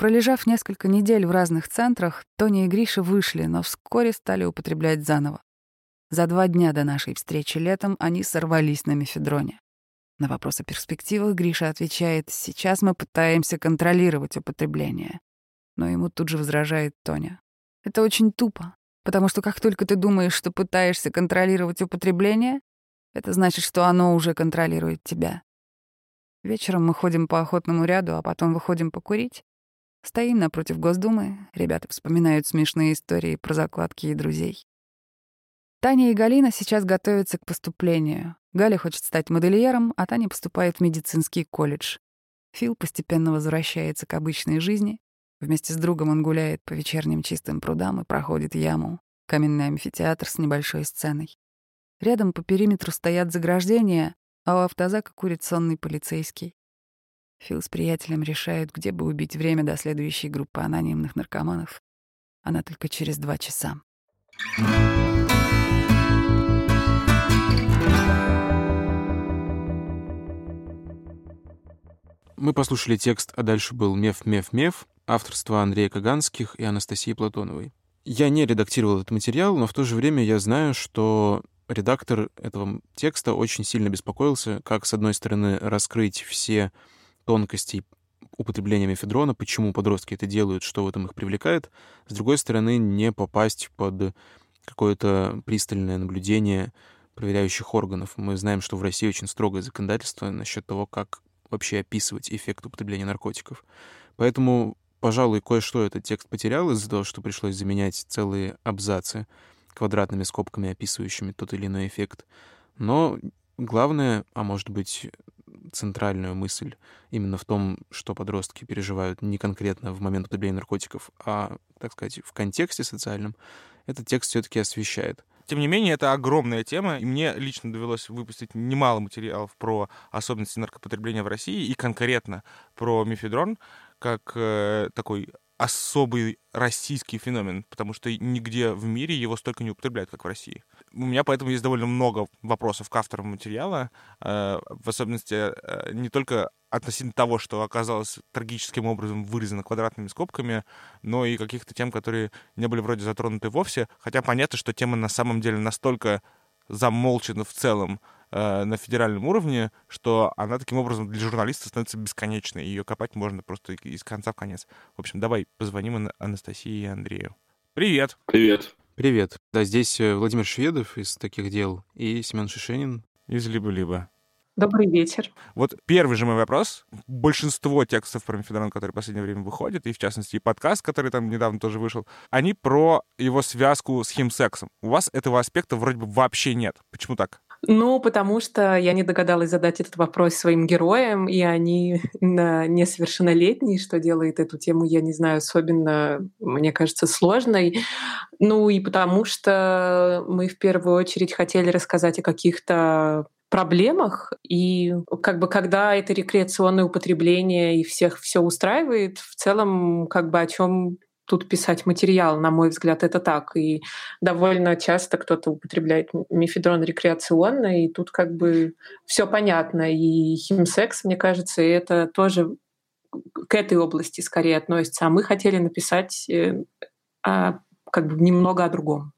Пролежав несколько недель в разных центрах, Тоня и Гриша вышли, но вскоре стали употреблять заново. За два дня до нашей встречи летом они сорвались на мефедроне. На вопрос о перспективах Гриша отвечает, сейчас мы пытаемся контролировать употребление. Но ему тут же возражает Тоня. Это очень тупо, потому что как только ты думаешь, что пытаешься контролировать употребление, это значит, что оно уже контролирует тебя. Вечером мы ходим по охотному ряду, а потом выходим покурить. Стоим напротив Госдумы, ребята вспоминают смешные истории про закладки и друзей. Таня и Галина сейчас готовятся к поступлению. Галя хочет стать модельером, а Таня поступает в медицинский колледж. Фил постепенно возвращается к обычной жизни. Вместе с другом он гуляет по вечерним чистым прудам и проходит яму, каменный амфитеатр с небольшой сценой. Рядом по периметру стоят заграждения, а у автозака курит сонный полицейский. Фил с приятелем решают, где бы убить время до следующей группы анонимных наркоманов. Она только через два часа. Мы послушали текст, а дальше был «Меф-меф-меф», авторство Андрея Каганских и Анастасии Платоновой. Я не редактировал этот материал, но в то же время я знаю, что редактор этого текста очень сильно беспокоился, как, с одной стороны, раскрыть все тонкостей употребления мефедрона, почему подростки это делают, что в этом их привлекает, с другой стороны, не попасть под какое-то пристальное наблюдение проверяющих органов. Мы знаем, что в России очень строгое законодательство насчет того, как вообще описывать эффект употребления наркотиков. Поэтому, пожалуй, кое-что этот текст потерял из-за того, что пришлось заменять целые абзацы квадратными скобками, описывающими тот или иной эффект. Но главное, а может быть, центральную мысль именно в том, что подростки переживают не конкретно в момент употребления наркотиков, а, так сказать, в контексте социальном, этот текст все-таки освещает. Тем не менее, это огромная тема, и мне лично довелось выпустить немало материалов про особенности наркопотребления в России и конкретно про мифедрон, как э, такой особый российский феномен, потому что нигде в мире его столько не употребляют, как в России. У меня поэтому есть довольно много вопросов к авторам материала, э, в особенности э, не только относительно того, что оказалось трагическим образом вырезано квадратными скобками, но и каких-то тем, которые не были вроде затронуты вовсе, хотя понятно, что тема на самом деле настолько замолчена в целом, э, на федеральном уровне, что она таким образом для журналиста становится бесконечной. Ее копать можно просто из конца в конец. В общем, давай позвоним Анастасии и Андрею. Привет! Привет! Привет. Да, здесь э, Владимир Шведов из «Таких дел» и Семен Шишенин. Из «Либо-либо». Добрый вечер. Вот первый же мой вопрос. Большинство текстов про мефедрон, которые в последнее время выходят, и в частности и подкаст, который там недавно тоже вышел, они про его связку с химсексом. У вас этого аспекта вроде бы вообще нет. Почему так? Ну, потому что я не догадалась задать этот вопрос своим героям, и они <laughs> несовершеннолетние, что делает эту тему, я не знаю, особенно, мне кажется, сложной. Ну и потому что мы в первую очередь хотели рассказать о каких-то проблемах. И как бы когда это рекреационное употребление и всех все устраивает, в целом как бы о чем тут писать материал, на мой взгляд, это так. И довольно часто кто-то употребляет мифедрон рекреационно, и тут как бы все понятно. И химсекс, мне кажется, это тоже к этой области скорее относится. А мы хотели написать а, как бы немного о другом.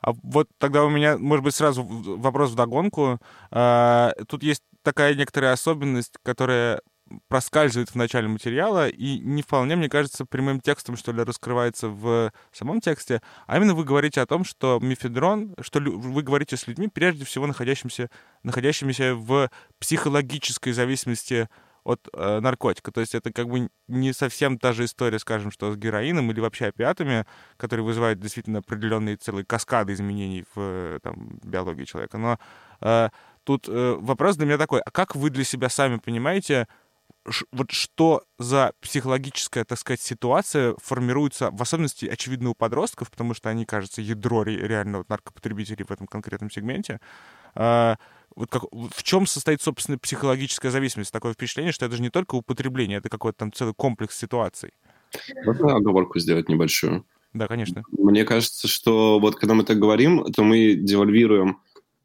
А вот тогда у меня, может быть, сразу вопрос в догонку. А, тут есть такая некоторая особенность, которая проскальзывает в начале материала и не вполне, мне кажется, прямым текстом, что ли, раскрывается в самом тексте, а именно вы говорите о том, что мифедрон, что вы говорите с людьми, прежде всего находящимися, находящимися в психологической зависимости от э, наркотика. То есть это как бы не совсем та же история, скажем, что с героином или вообще опиатами, которые вызывают действительно определенные целые каскады изменений в там, биологии человека. Но э, тут э, вопрос для меня такой, а как вы для себя сами понимаете, вот что за психологическая, так сказать, ситуация формируется, в особенности, очевидно, у подростков, потому что они, кажется, ядро реально вот наркопотребителей в этом конкретном сегменте. А, вот как, в чем состоит, собственно, психологическая зависимость? Такое впечатление, что это же не только употребление, это какой-то там целый комплекс ситуаций. Можно оговорку сделать небольшую? Да, конечно. Мне кажется, что вот когда мы так говорим, то мы девальвируем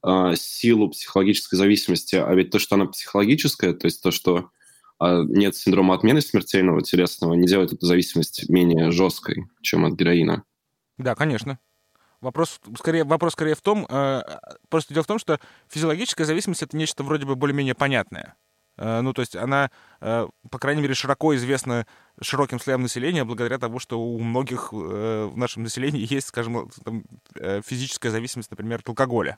э, силу психологической зависимости, а ведь то, что она психологическая, то есть то, что нет синдрома отмены смертельного телесного, не делает эту зависимость менее жесткой, чем от героина. Да, конечно. Вопрос скорее, вопрос скорее в том, э, просто дело в том, что физиологическая зависимость — это нечто вроде бы более-менее понятное. Э, ну, то есть она, э, по крайней мере, широко известна широким слоям населения благодаря тому, что у многих э, в нашем населении есть, скажем, там, физическая зависимость, например, от алкоголя.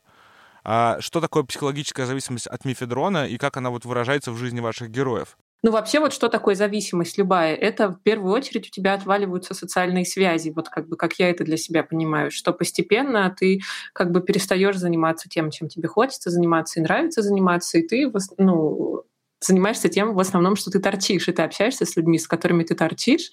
А что такое психологическая зависимость от мифедрона и как она вот выражается в жизни ваших героев? Ну, вообще, вот что такое зависимость любая? Это в первую очередь у тебя отваливаются социальные связи, вот как бы как я это для себя понимаю, что постепенно ты как бы перестаешь заниматься тем, чем тебе хочется заниматься и нравится заниматься, и ты ну, занимаешься тем в основном, что ты торчишь, и ты общаешься с людьми, с которыми ты торчишь,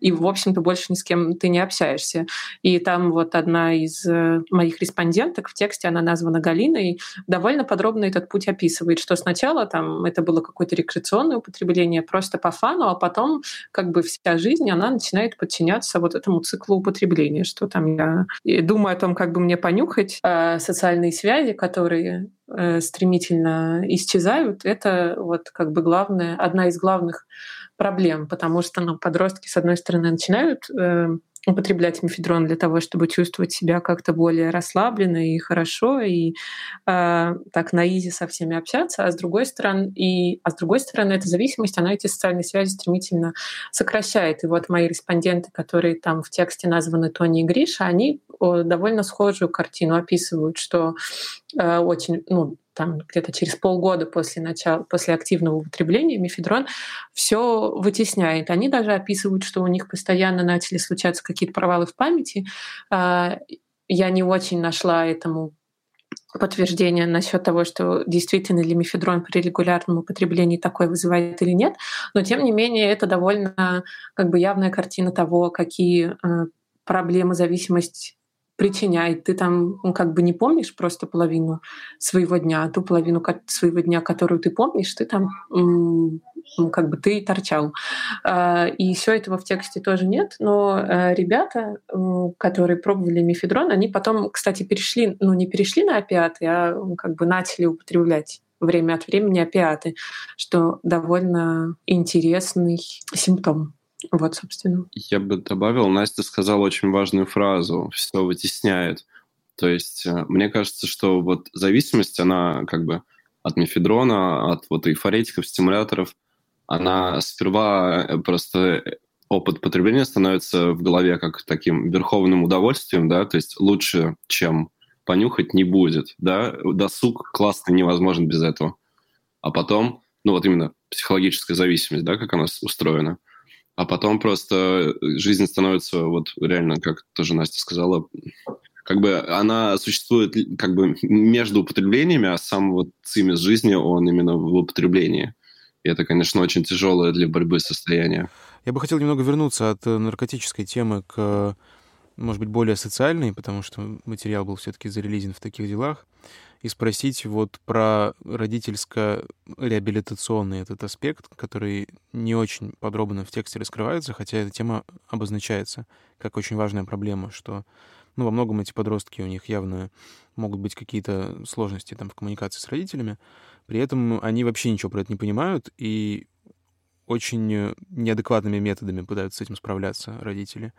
и, в общем-то, больше ни с кем ты не общаешься. И там вот одна из э, моих респонденток в тексте, она названа Галиной, довольно подробно этот путь описывает, что сначала там это было какое-то рекреационное употребление просто по фану, а потом как бы вся жизнь, она начинает подчиняться вот этому циклу употребления, что там я думаю о том, как бы мне понюхать э, социальные связи, которые стремительно исчезают, это вот как бы главная, одна из главных проблем, потому что ну, подростки, с одной стороны, начинают э, употреблять мефедрон для того, чтобы чувствовать себя как-то более расслабленно и хорошо, и э, так на изи со всеми общаться, а с другой стороны, и, а с другой стороны, эта зависимость, она эти социальные связи стремительно сокращает. И вот мои респонденты, которые там в тексте названы Тони и Гриша, они довольно схожую картину описывают, что э, очень, ну, там где-то через полгода после начала, после активного употребления мефедрон все вытесняет. Они даже описывают, что у них постоянно начали случаться какие-то провалы в памяти. Э, я не очень нашла этому подтверждение насчет того, что действительно ли мефедрон при регулярном употреблении такое вызывает или нет, но тем не менее это довольно как бы явная картина того, какие э, проблемы зависимость причиняет. Ты там ну, как бы не помнишь просто половину своего дня, а ту половину своего дня, которую ты помнишь, ты там как бы ты торчал. А, и все этого в тексте тоже нет, но э, ребята, которые пробовали мифедрон, они потом, кстати, перешли, ну не перешли на опиаты, а как бы начали употреблять время от времени опиаты, что довольно интересный симптом. Вот, собственно. Я бы добавил, Настя сказала очень важную фразу «все вытесняет». То есть э, мне кажется, что вот зависимость, она как бы от мефедрона, от вот эйфоретиков, стимуляторов, она сперва э, просто э, опыт потребления становится в голове как таким верховным удовольствием, да, то есть лучше, чем понюхать, не будет, да, досуг классный невозможен без этого. А потом, ну вот именно психологическая зависимость, да, как она устроена – а потом просто жизнь становится вот реально, как тоже Настя сказала, как бы она существует как бы между употреблениями, а сам вот цимис жизни, он именно в употреблении. И это, конечно, очень тяжелое для борьбы состояние. Я бы хотел немного вернуться от э, наркотической темы к, может быть, более социальной, потому что материал был все-таки зарелизен в таких делах и спросить вот про родительско-реабилитационный этот аспект, который не очень подробно в тексте раскрывается, хотя эта тема обозначается как очень важная проблема, что ну, во многом эти подростки, у них явно могут быть какие-то сложности там в коммуникации с родителями, при этом они вообще ничего про это не понимают, и очень неадекватными методами пытаются с этим справляться родители.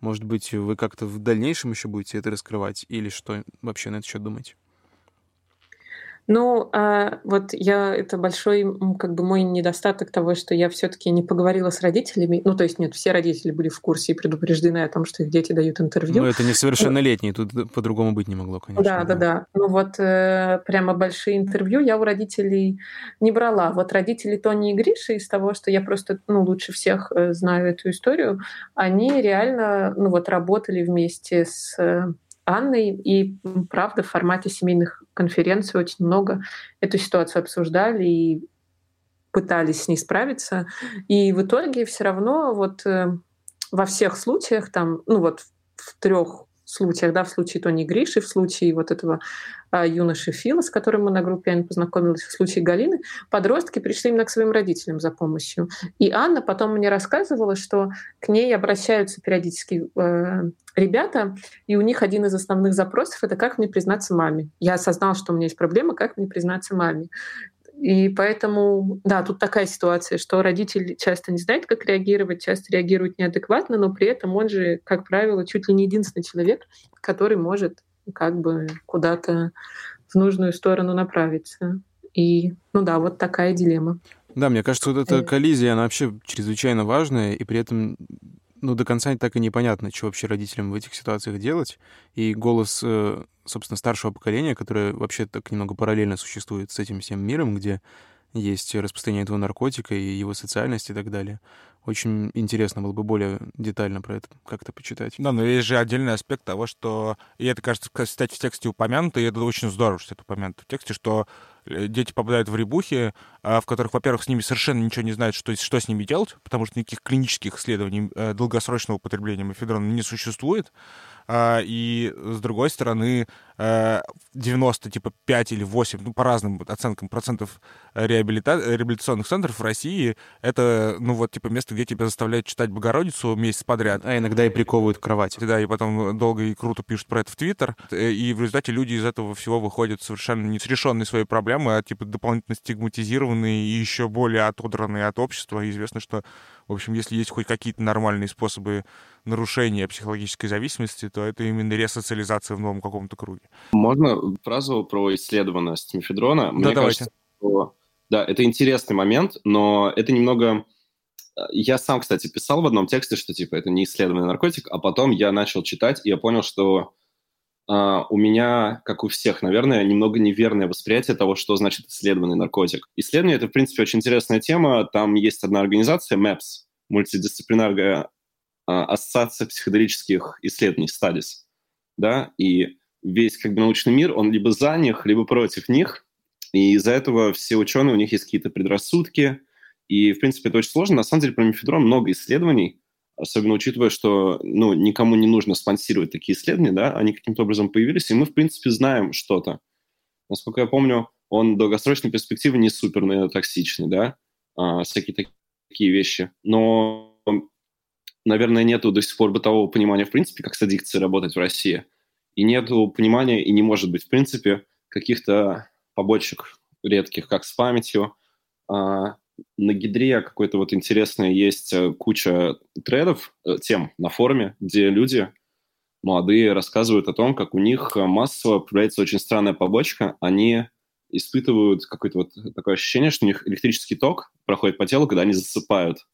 Может быть, вы как-то в дальнейшем еще будете это раскрывать, или что вообще на это счет думать? Ну, а вот я это большой, как бы мой недостаток того, что я все-таки не поговорила с родителями. Ну, то есть нет, все родители были в курсе и предупреждены о том, что их дети дают интервью. Ну, это несовершеннолетние, тут по-другому быть не могло, конечно. Да, да, да. Ну вот э, прямо большие интервью я у родителей не брала. Вот родители Тони и Гриши из того, что я просто ну, лучше всех э, знаю эту историю, они реально ну вот работали вместе с э, Анной, и правда в формате семейных конференций очень много эту ситуацию обсуждали и пытались с ней справиться. И в итоге все равно вот э, во всех случаях, там, ну вот в трех случаях, да, в случае Тони Гриши, в случае вот этого а, юноши Фила, с которым мы на группе Ань познакомилась, в случае Галины, подростки пришли именно к своим родителям за помощью. И Анна потом мне рассказывала, что к ней обращаются периодически э, ребята, и у них один из основных запросов — это «как мне признаться маме?». Я осознал, что у меня есть проблема, как мне признаться маме. И поэтому, да, тут такая ситуация, что родитель часто не знает, как реагировать, часто реагирует неадекватно, но при этом он же, как правило, чуть ли не единственный человек, который может как бы куда-то в нужную сторону направиться. И, ну да, вот такая дилемма. Да, мне кажется, вот эта э. коллизия, она вообще чрезвычайно важная, и при этом ну, до конца так и непонятно, что вообще родителям в этих ситуациях делать. И голос, э, собственно, старшего поколения, которое вообще так немного параллельно существует с этим всем миром, где есть распространение этого наркотика и его социальность и так далее. Очень интересно было бы более детально про это как-то почитать. Да, но есть же отдельный аспект того, что, и это, кажется, кстати, в тексте упомянуто, и это очень здорово, что это упомянуто в тексте, что э, дети попадают в ребухи, а, в которых, во-первых, с ними совершенно ничего не знают, что, что с ними делать, потому что никаких клинических исследований э, долгосрочного употребления мефедрона не существует. А, и с другой стороны 90, э, типа 5 или 8, ну, по разным оценкам процентов реабилита... реабилитационных центров в России это, ну, вот, типа, место, где тебя заставляют читать Богородицу месяц подряд. А иногда и приковывают к кровати. Да, и потом долго и круто пишут про это в Твиттер. Э, и в результате люди из этого всего выходят совершенно не с решенной своей проблемы, а, типа, дополнительно стигматизированные и еще более отодранные от общества. И известно, что, в общем, если есть хоть какие-то нормальные способы нарушения психологической зависимости, то это именно ресоциализация в новом каком-то круге. Можно фразу про исследованность мефедрона? Да, Мне давайте. Кажется, что, да, это интересный момент, но это немного... Э, я сам, кстати, писал в одном тексте, что типа это не исследованный наркотик, а потом я начал читать, и я понял, что Uh, у меня, как у всех, наверное, немного неверное восприятие того, что значит исследованный наркотик. Исследование — это, в принципе, очень интересная тема. Там есть одна организация, MAPS, мультидисциплинарная а, ассоциация психоделических исследований, Studies, да, и весь как бы научный мир, он либо за них, либо против них, и из-за этого все ученые, у них есть какие-то предрассудки, и, в принципе, это очень сложно. На самом деле, про мефедрон много исследований, особенно учитывая, что ну, никому не нужно спонсировать такие исследования, да, они каким-то образом появились, и мы, в принципе, знаем что-то. Насколько я помню, он в долгосрочной перспективе не супер наверное, токсичный, да, а, всякие такие вещи. Но наверное, нету до сих пор бытового понимания, в принципе, как с аддикцией работать в России. И нету понимания, и не может быть, в принципе, каких-то побочек редких, как с памятью. А, на Гидре какой-то вот интересный есть э, куча тредов, э, тем на форуме, где люди молодые рассказывают о том, как у них массово появляется очень странная побочка. Они испытывают какое-то вот такое ощущение, что у них электрический ток проходит по телу, когда они засыпают.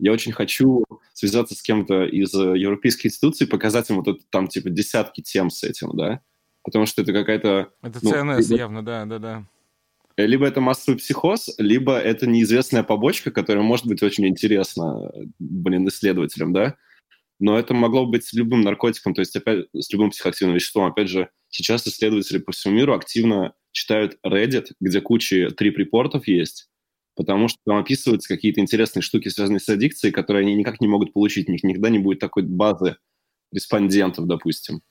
Я очень хочу связаться с кем-то из э, европейских институций, показать им вот это, там, типа, десятки тем с этим, да? Потому что это какая-то... Это ну, ЦНС либо, явно, да, да, да. Либо это массовый психоз, либо это неизвестная побочка, которая может быть очень интересна, блин, исследователям, да? Но это могло быть с любым наркотиком, то есть опять с любым психоактивным веществом. Опять же, сейчас исследователи по всему миру активно читают Reddit, где куча трип-репортов есть, потому что там описываются какие-то интересные штуки, связанные с аддикцией, которые они никак не могут получить. У них никогда не будет такой базы респондентов, допустим.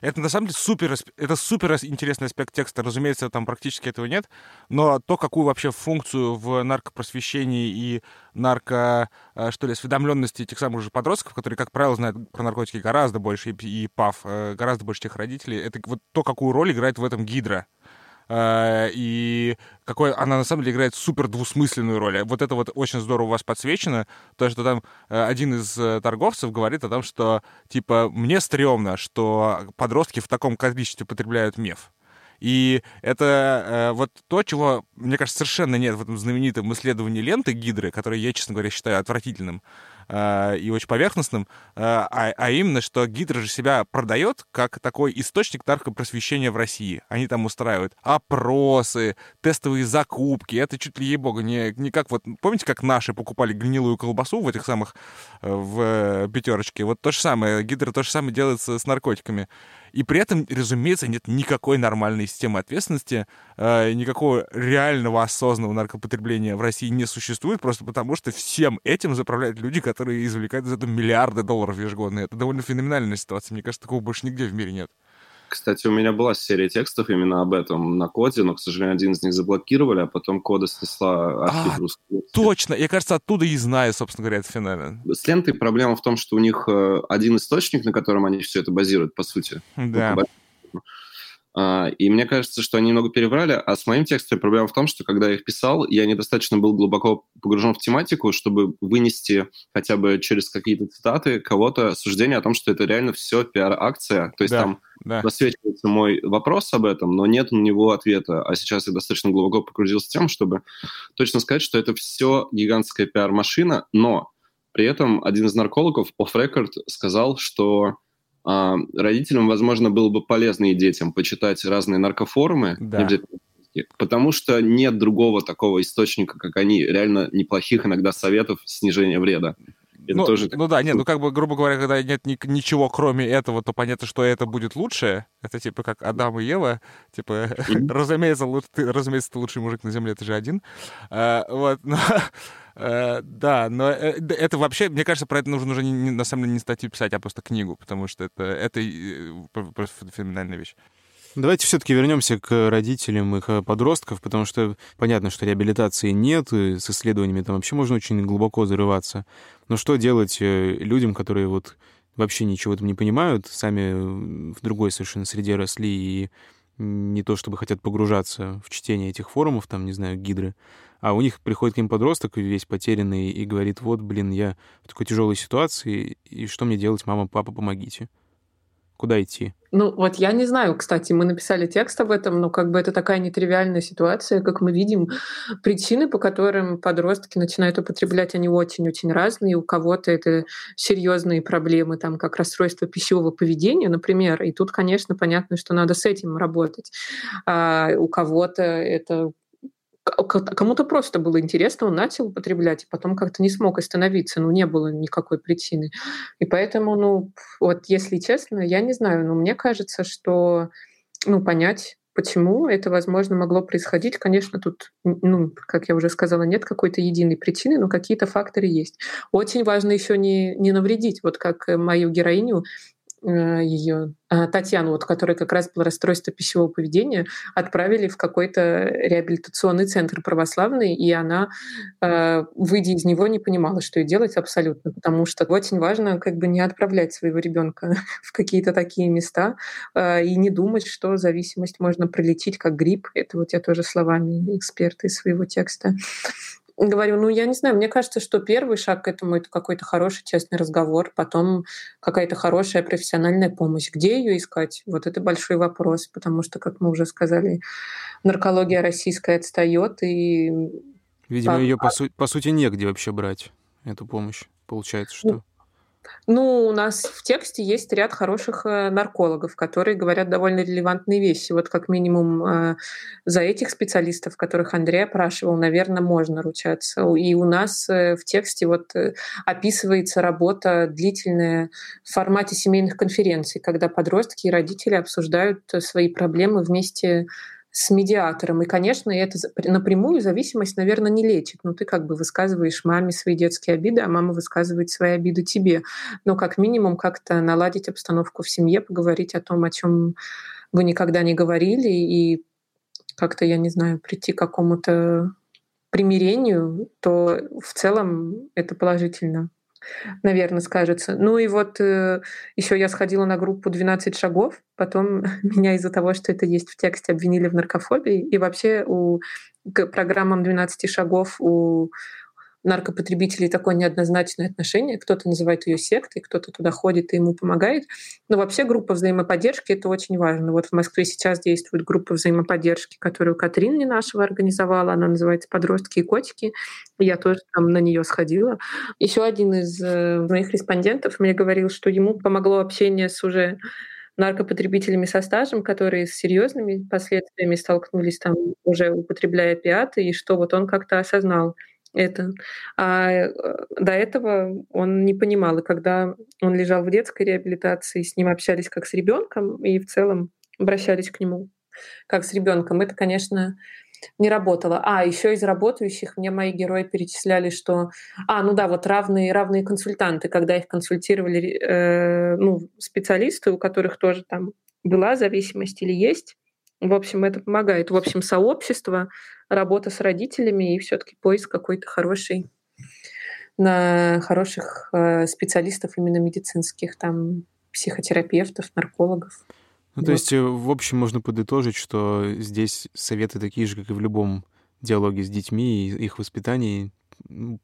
Это на самом деле супер, это супер интересный аспект текста. Разумеется, там практически этого нет. Но то, какую вообще функцию в наркопросвещении и нарко, э, что ли, осведомленности этих самых же подростков, которые, как правило, знают про наркотики гораздо больше, и, и ПАВ э, гораздо больше тех родителей, это вот то, какую роль играет в этом гидра. Э, и какой она на самом деле играет супер двусмысленную роль. Вот это вот очень здорово у вас подсвечено, то, что там э, один из э, торговцев говорит о том, что, типа, мне стрёмно, что подростки в таком количестве потребляют меф. И это э, вот то, чего, мне кажется, совершенно нет в этом знаменитом исследовании ленты Гидры, которое я, честно говоря, считаю отвратительным э, и очень поверхностным, э, а, а именно, что Гидра же себя продает как такой источник наркопросвещения в России. Они там устраивают опросы, тестовые закупки. Это чуть ли, ей-богу, не, не как вот... Помните, как наши покупали гнилую колбасу в этих самых... Э, в э, пятерочке? Вот то же самое. Гидра то же самое делается с наркотиками. И при этом, разумеется, нет никакой нормальной системы ответственности, э, никакого реального осознанного наркопотребления в России не существует, просто потому что всем этим заправляют люди, которые извлекают из этого миллиарды долларов ежегодно. Это довольно феноменальная ситуация. Мне кажется, такого больше нигде в мире нет. Кстати, у меня была серия текстов именно об этом на коде, но, к сожалению, один из них заблокировали, а потом кода снесла архив а, русского. Точно! Я, кажется, оттуда и знаю, собственно говоря, этот феномен. С лентой проблема в том, что у них э, один источник, на котором они все это базируют, по сути. Да. А, и мне кажется, что они немного переврали, а с моим текстом проблема в том, что когда я их писал, я недостаточно был глубоко погружен в тематику, чтобы вынести хотя бы через какие-то цитаты кого-то суждение о том, что это реально все пиар-акция. То есть да, там да. засвечивается мой вопрос об этом, но нет на него ответа. А сейчас я достаточно глубоко погрузился в тем, чтобы точно сказать, что это все гигантская пиар-машина, но при этом один из наркологов off-record сказал, что а, родителям, возможно, было бы полезно и детям почитать разные наркофорумы, да. потому что нет другого такого источника, как они, реально неплохих иногда советов снижения вреда. Это ну, тоже... ну да, нет, ну как бы, грубо говоря, когда нет ни, ничего кроме этого, то понятно, что это будет лучше. Это типа как Адам и Ева. Типа, mm-hmm. <laughs> разумеется, лучше, ты, разумеется, ты лучший мужик на земле, ты же один. А, вот, но... Uh, <laughs> да, но э, это вообще, мне кажется, про это нужно уже не, на самом деле не статью писать, а просто книгу, потому что это, это просто феноменальная вещь. Давайте все-таки вернемся к родителям их э, подростков, потому что понятно, что реабилитации нет, и с исследованиями там вообще можно очень глубоко зарываться. Но что делать э, людям, которые вот вообще ничего там не понимают, сами в другой совершенно среде росли и не то чтобы хотят погружаться в чтение этих форумов, там, не знаю, гидры, а у них приходит к ним подросток весь потерянный и говорит, вот, блин, я в такой тяжелой ситуации, и что мне делать, мама, папа, помогите. Куда идти? Ну, вот я не знаю, кстати, мы написали текст об этом, но как бы это такая нетривиальная ситуация, как мы видим. Причины, по которым подростки начинают употреблять, они очень-очень разные. У кого-то это серьезные проблемы, там, как расстройство пищевого поведения, например, и тут, конечно, понятно, что надо с этим работать. А у кого-то это Кому-то просто было интересно, он начал употреблять, и потом как-то не смог остановиться, ну, не было никакой причины. И поэтому, ну, вот если честно, я не знаю, но мне кажется, что, ну, понять, почему это, возможно, могло происходить. Конечно, тут, ну, как я уже сказала, нет какой-то единой причины, но какие-то факторы есть. Очень важно еще не, не навредить. Вот как мою героиню ее а, Татьяну, вот, которая как раз было расстройство пищевого поведения, отправили в какой-то реабилитационный центр православный, и она, э, выйдя из него, не понимала, что ей делать абсолютно, потому что очень важно как бы не отправлять своего ребенка <laughs> в какие-то такие места э, и не думать, что зависимость можно пролечить как грипп. Это вот я тоже словами эксперта из своего текста говорю, ну, я не знаю, мне кажется, что первый шаг к этому — это какой-то хороший, честный разговор, потом какая-то хорошая профессиональная помощь. Где ее искать? Вот это большой вопрос, потому что, как мы уже сказали, наркология российская отстает, и... Видимо, ее, по, су- по сути, негде вообще брать, эту помощь. Получается, что... Ну, у нас в тексте есть ряд хороших э, наркологов, которые говорят довольно релевантные вещи. Вот как минимум э, за этих специалистов, которых Андрей опрашивал, наверное, можно ручаться. И у нас э, в тексте вот описывается работа длительная в формате семейных конференций, когда подростки и родители обсуждают свои проблемы вместе с медиатором. И, конечно, это напрямую зависимость, наверное, не лечит. Ну, ты как бы высказываешь маме свои детские обиды, а мама высказывает свои обиды тебе. Но как минимум как-то наладить обстановку в семье, поговорить о том, о чем вы никогда не говорили, и как-то, я не знаю, прийти к какому-то примирению, то в целом это положительно наверное, скажется. Ну и вот э, еще я сходила на группу «12 шагов», потом <laughs> меня из-за того, что это есть в тексте, обвинили в наркофобии, и вообще у к программам «12 шагов» у наркопотребителей такое неоднозначное отношение. Кто-то называет ее сектой, кто-то туда ходит и ему помогает. Но вообще группа взаимоподдержки — это очень важно. Вот в Москве сейчас действует группа взаимоподдержки, которую Катрин нашего организовала. Она называется «Подростки и котики». Я тоже там на нее сходила. Еще один из э, моих респондентов мне говорил, что ему помогло общение с уже наркопотребителями со стажем, которые с серьезными последствиями столкнулись там уже употребляя опиаты, и что вот он как-то осознал, это. А э, до этого он не понимал. И когда он лежал в детской реабилитации, с ним общались как с ребенком и в целом обращались к нему как с ребенком. Это, конечно, не работало. А, еще из работающих мне мои герои перечисляли, что... А, ну да, вот равные, равные консультанты, когда их консультировали э, ну, специалисты, у которых тоже там была зависимость или есть, в общем, это помогает. В общем, сообщество, работа с родителями и все-таки поиск какой-то хорошей на хороших э, специалистов именно медицинских, там психотерапевтов, наркологов. Ну, то есть, э, в общем, можно подытожить, что здесь советы такие же, как и в любом диалоге с детьми и их воспитании.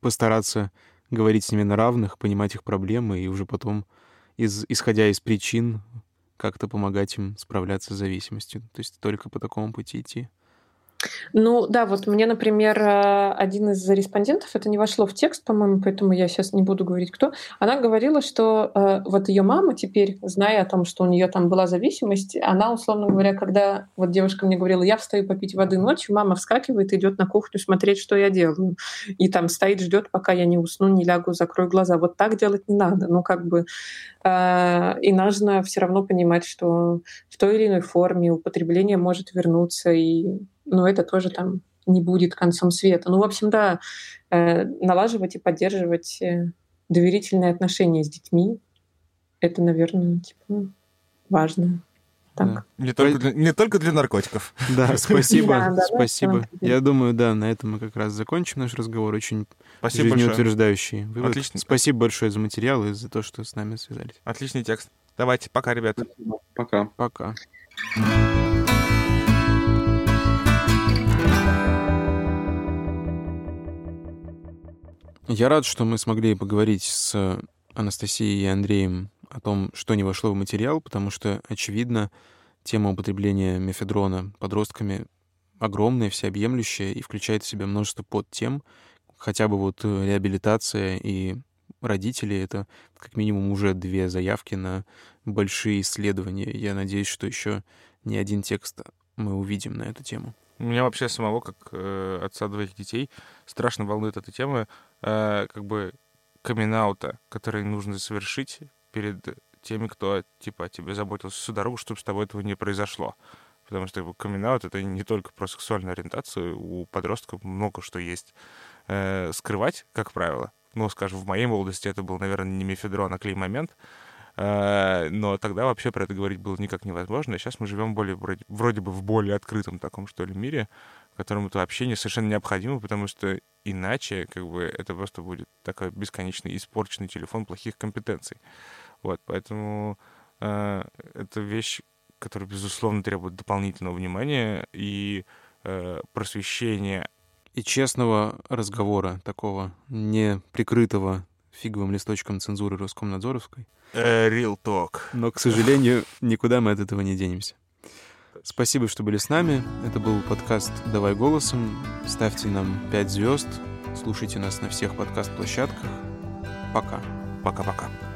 Постараться говорить с ними на равных, понимать их проблемы и уже потом, из, исходя из причин, как-то помогать им справляться с зависимостью. То есть только по такому пути идти. Ну да, вот мне, например, э, один из респондентов, это не вошло в текст, по-моему, поэтому я сейчас не буду говорить, кто, она говорила, что э, вот ее мама теперь, зная о том, что у нее там была зависимость, она, условно говоря, когда вот девушка мне говорила, я встаю попить воды ночью, мама вскакивает, идет на кухню смотреть, что я делаю, и там стоит, ждет, пока я не усну, не лягу, закрою глаза. Вот так делать не надо. Ну как бы э, и нужно все равно понимать, что в той или иной форме употребление может вернуться и но это тоже там не будет концом света. Ну, в общем, да, э, налаживать и поддерживать э, доверительные отношения с детьми, это, наверное, типа, важно. Так. Да. Не, только для, не только для наркотиков. <laughs> Да, спасибо, спасибо. Я думаю, да, на этом мы как раз закончим наш разговор. Очень спасибо жизнеутверждающий вывод. Отлично. Спасибо большое за материал и за то, что с нами связались. Отличный текст. Давайте, пока, ребята. Пока. Пока. Я рад, что мы смогли поговорить с Анастасией и Андреем о том, что не вошло в материал, потому что, очевидно, тема употребления мефедрона подростками огромная, всеобъемлющая и включает в себя множество подтем. Хотя бы вот реабилитация и родители — это как минимум уже две заявки на большие исследования. Я надеюсь, что еще не один текст мы увидим на эту тему. Меня вообще самого, как э, отца двоих детей, страшно волнует эта тема, э, как бы камин который нужно совершить перед теми, кто, типа, о тебе заботился всю дорогу, чтобы с тобой этого не произошло. Потому что как камин это не только про сексуальную ориентацию, у подростков много что есть э, скрывать, как правило. Ну, скажем, в моей молодости это был, наверное, не мефедрон, а клей-момент. Э, но тогда вообще про это говорить было никак невозможно. Сейчас мы живем более, вроде, вроде бы в более открытом таком, что ли, мире, в котором это общение совершенно необходимо, потому что иначе как бы это просто будет такой бесконечный испорченный телефон плохих компетенций. Вот, поэтому э, это вещь, которая, безусловно, требует дополнительного внимания и э, просвещения. И честного разговора такого, не прикрытого фиговым листочком цензуры Роскомнадзоровской. Uh, real talk. Но, к сожалению, никуда мы от этого не денемся. Спасибо, что были с нами. Это был подкаст «Давай голосом». Ставьте нам 5 звезд. Слушайте нас на всех подкаст-площадках. Пока. Пока-пока.